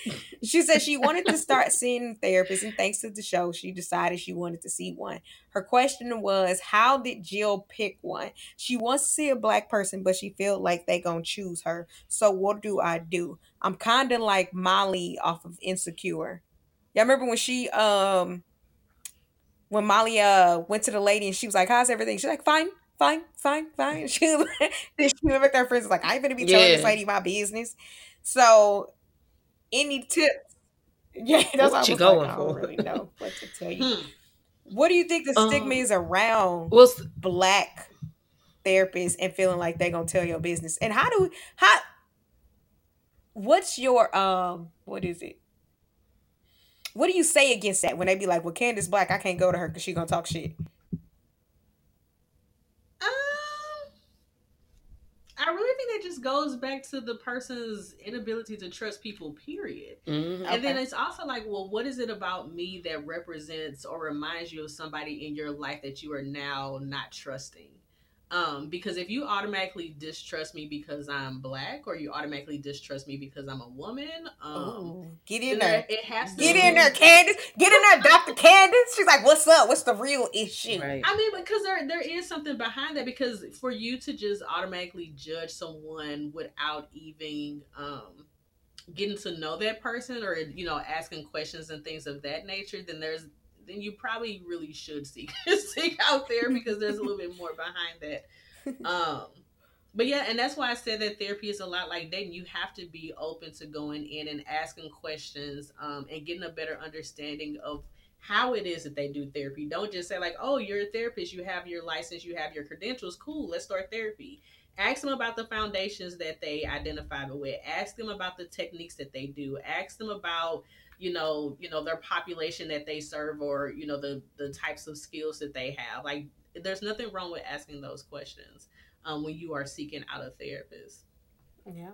she said she wanted to start seeing therapists, and thanks to the show, she decided she wanted to see one. Her question was, "How did Jill pick one? She wants to see a black person, but she feel like they gonna choose her. So what do I do? I'm kind of like Molly off of Insecure. Y'all remember when she um when Molly uh went to the lady and she was like, "How's everything?" She's like, "Fine." Fine, fine, fine. She she went with her friends like, I ain't gonna be telling yeah. this lady my business. So any tips? Yeah, that's what you going like, for. I don't really know what to tell you. Hmm. What do you think the stigma um, is around well, black therapists and feeling like they're gonna tell your business. And how do we how what's your um what is it? What do you say against that when they be like, "Well, Candace Black, I can't go to her because she gonna talk shit." I really think that just goes back to the person's inability to trust people, period. Mm-hmm. And then it's also like, well, what is it about me that represents or reminds you of somebody in your life that you are now not trusting? Um, because if you automatically distrust me because I'm black, or you automatically distrust me because I'm a woman, um, Ooh, get in there. It has to get in there, Candace. Get in there, Doctor Candace. She's like, "What's up? What's the real issue?" Right. I mean, because there there is something behind that. Because for you to just automatically judge someone without even um, getting to know that person, or you know, asking questions and things of that nature, then there's then you probably really should seek seek out there because there's a little bit more behind that. Um, but yeah, and that's why I said that therapy is a lot like dating. You have to be open to going in and asking questions um, and getting a better understanding of how it is that they do therapy. Don't just say like, "Oh, you're a therapist. You have your license. You have your credentials. Cool. Let's start therapy." Ask them about the foundations that they identify with. Ask them about the techniques that they do. Ask them about you know you know their population that they serve or you know the the types of skills that they have. Like there's nothing wrong with asking those questions um, when you are seeking out a therapist. Yeah.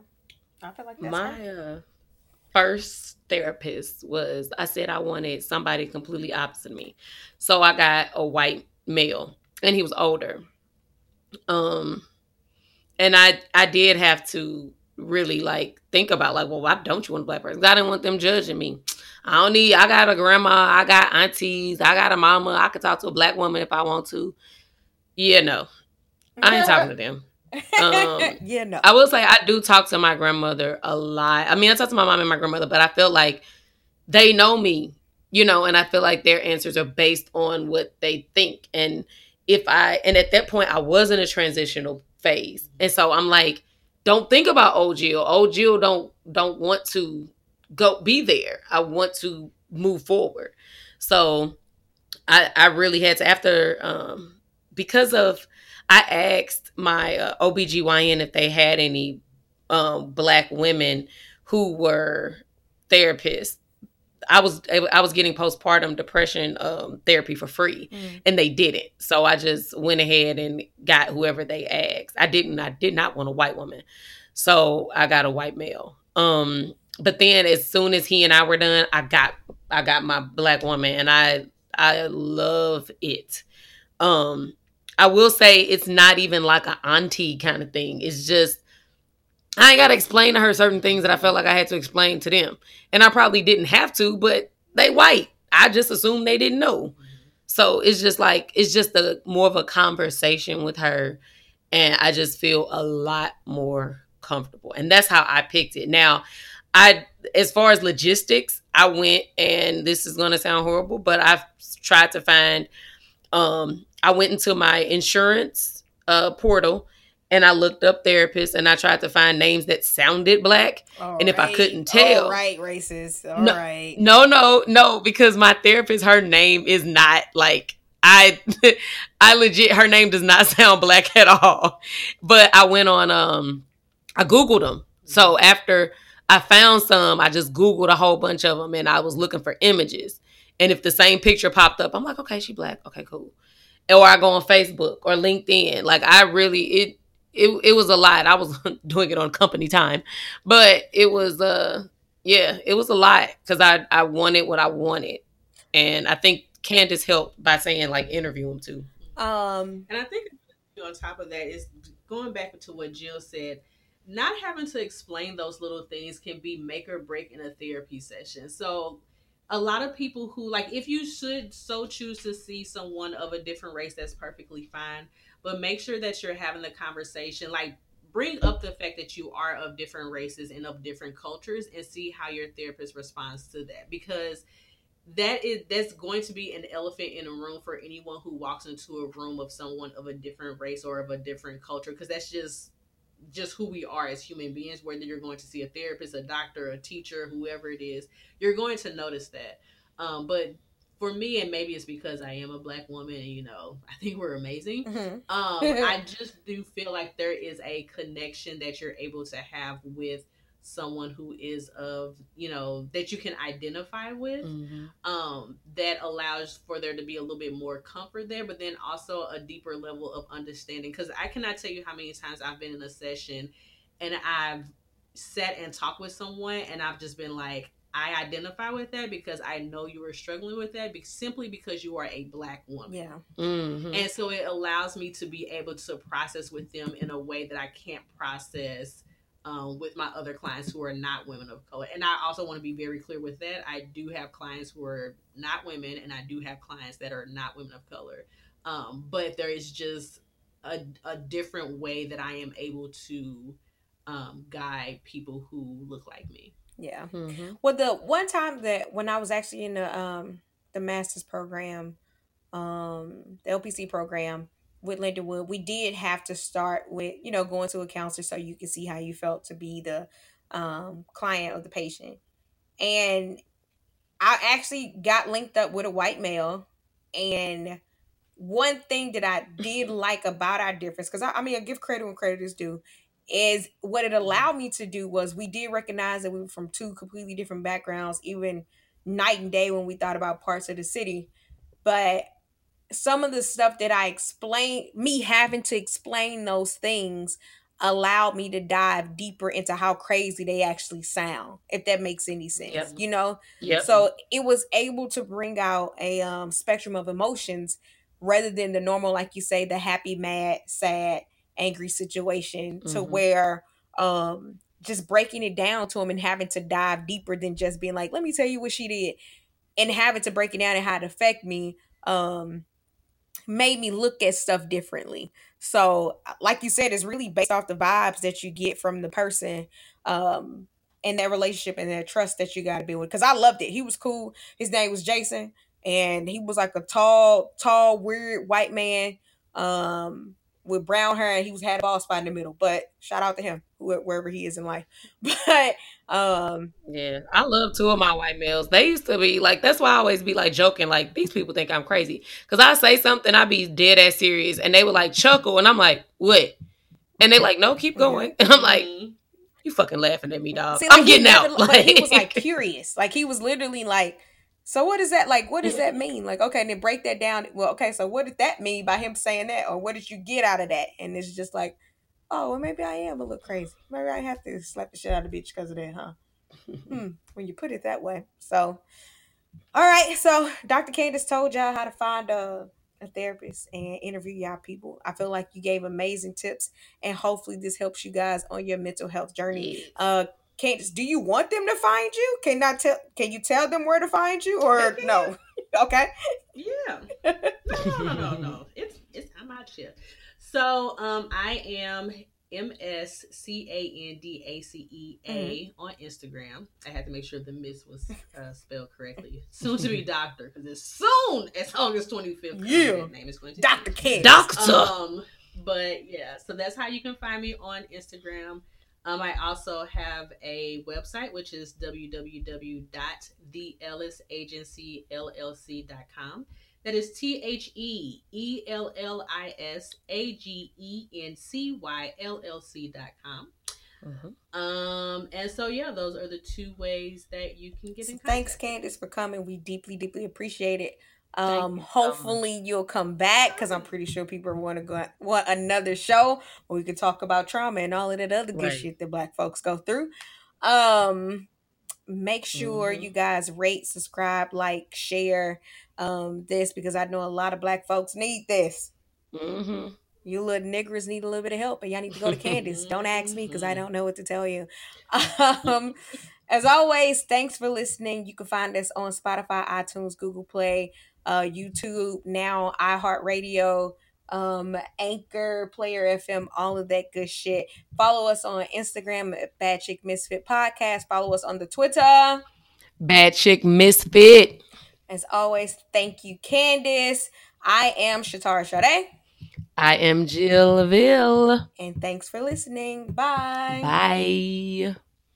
I feel like my uh, first therapist was i said i wanted somebody completely opposite me. So i got a white male and he was older. Um and i i did have to really like think about like well why don't you want a black person i didn't want them judging me I don't need. I got a grandma. I got aunties. I got a mama. I could talk to a black woman if I want to. Yeah, no, I ain't talking to them. Um, yeah, no. I will say I do talk to my grandmother a lot. I mean, I talk to my mom and my grandmother, but I feel like they know me, you know, and I feel like their answers are based on what they think. And if I, and at that point, I was in a transitional phase, and so I'm like, don't think about old Jill. Old Jill don't don't want to go be there. I want to move forward. So I I really had to after um because of I asked my uh, OBGYN if they had any um black women who were therapists. I was I was getting postpartum depression um, therapy for free, mm. and they didn't. So I just went ahead and got whoever they asked. I didn't. I did not want a white woman, so I got a white male. Um, but then as soon as he and I were done, I got I got my black woman and I I love it. Um I will say it's not even like an auntie kind of thing. It's just I ain't gotta explain to her certain things that I felt like I had to explain to them. And I probably didn't have to, but they white. I just assumed they didn't know. So it's just like it's just a more of a conversation with her. And I just feel a lot more comfortable. And that's how I picked it. Now I as far as logistics, I went and this is gonna sound horrible, but I've tried to find um I went into my insurance uh portal and I looked up therapists and I tried to find names that sounded black. All and if I couldn't tell, all right, racist. All no, right. no, no, no, because my therapist, her name is not like I, I legit, her name does not sound black at all. But I went on, um, I googled them. So after I found some. I just Googled a whole bunch of them and I was looking for images. And if the same picture popped up, I'm like, okay, she black. Okay, cool. Or I go on Facebook or LinkedIn. Like I really it it it was a lot. I was doing it on company time. But it was uh yeah, it was a lot because I I wanted what I wanted. And I think Candace helped by saying like interview him too. Um and I think on top of that is going back to what Jill said not having to explain those little things can be make or break in a therapy session. So a lot of people who like if you should so choose to see someone of a different race that's perfectly fine but make sure that you're having the conversation like bring up the fact that you are of different races and of different cultures and see how your therapist responds to that because that is that's going to be an elephant in a room for anyone who walks into a room of someone of a different race or of a different culture because that's just just who we are as human beings, whether you're going to see a therapist, a doctor, a teacher, whoever it is, you're going to notice that. Um, but for me, and maybe it's because I am a black woman, you know, I think we're amazing. Mm-hmm. Um, I just do feel like there is a connection that you're able to have with someone who is of you know that you can identify with mm-hmm. um that allows for there to be a little bit more comfort there but then also a deeper level of understanding because i cannot tell you how many times i've been in a session and i've sat and talked with someone and i've just been like I identify with that because I know you are struggling with that be- simply because you are a black woman. Yeah. Mm-hmm. And so it allows me to be able to process with them in a way that I can't process um, with my other clients who are not women of color. And I also want to be very clear with that. I do have clients who are not women, and I do have clients that are not women of color. Um, but there is just a, a different way that I am able to um, guide people who look like me. Yeah. Mm-hmm. Well, the one time that when I was actually in the um, the master's program, um, the LPC program, with Lindenwood, we did have to start with, you know, going to a counselor so you can see how you felt to be the um, client of the patient. And I actually got linked up with a white male. And one thing that I did like about our difference, because I, I mean, I give credit when credit is due, is what it allowed me to do was we did recognize that we were from two completely different backgrounds, even night and day when we thought about parts of the city. But some of the stuff that I explained, me having to explain those things allowed me to dive deeper into how crazy they actually sound, if that makes any sense. Yep. You know? Yeah. So it was able to bring out a um, spectrum of emotions rather than the normal, like you say, the happy, mad, sad, angry situation mm-hmm. to where um just breaking it down to them and having to dive deeper than just being like, let me tell you what she did and having to break it down and how it affect me. Um made me look at stuff differently. So, like you said, it's really based off the vibes that you get from the person um and that relationship and that trust that you got to build with. Because I loved it. He was cool. His name was Jason, and he was like a tall, tall, weird white man. Um, with brown hair and he was had a ball spot in the middle. But shout out to him, wherever he is in life. But um Yeah. I love two of my white males. They used to be like that's why I always be like joking, like these people think I'm crazy. Cause I say something, I be dead ass serious, and they would like chuckle and I'm like, what? And they like, no, keep going. And I'm like, mm-hmm. you fucking laughing at me, dog. See, like, I'm getting out. like, he was like curious. Like he was literally like so what is that like? What does that mean? Like, okay, and then break that down. Well, okay, so what did that mean by him saying that, or what did you get out of that? And it's just like, oh, well, maybe I am a little crazy. Maybe I have to slap the shit out of the bitch because of that, huh? hmm, when you put it that way. So, all right. So Dr. Candace told y'all how to find a, a therapist and interview y'all people. I feel like you gave amazing tips, and hopefully this helps you guys on your mental health journey. Uh, Candace, do you want them to find you? Can I tell? Can you tell them where to find you, or no? okay. Yeah. No, no, no, no, It's it's I'm out here. So um, I am M S C A N D A C E A mm-hmm. on Instagram. I had to make sure the Miss was uh, spelled correctly. Soon to be Doctor, because as soon as August 25th, yeah, name is going to Doctor Candace. Doctor. Um, but yeah, so that's how you can find me on Instagram. Um, I also have a website, which is www.theellisagencyllc.com. That is T H E E L L I S A G E N C Y L L C dot com. Mm-hmm. Um, and so yeah, those are the two ways that you can get in contact. Thanks, Candace, for coming. We deeply, deeply appreciate it. Um, hopefully you'll come back because I'm pretty sure people want to go want another show where we can talk about trauma and all of that other good right. shit that black folks go through. Um, make sure mm-hmm. you guys rate, subscribe, like, share um this because I know a lot of black folks need this. Mm-hmm. You little niggers need a little bit of help, and y'all need to go to Candace. don't ask me because I don't know what to tell you. Um, as always, thanks for listening. You can find us on Spotify, iTunes, Google Play, uh, YouTube, now iHeartRadio, um, Anchor, Player FM, all of that good shit. Follow us on Instagram at Bad Chick Misfit Podcast. Follow us on the Twitter. Bad Chick Misfit. As always, thank you, Candace. I am Shatara Sade. I am Jill Ville. And thanks for listening. Bye. Bye.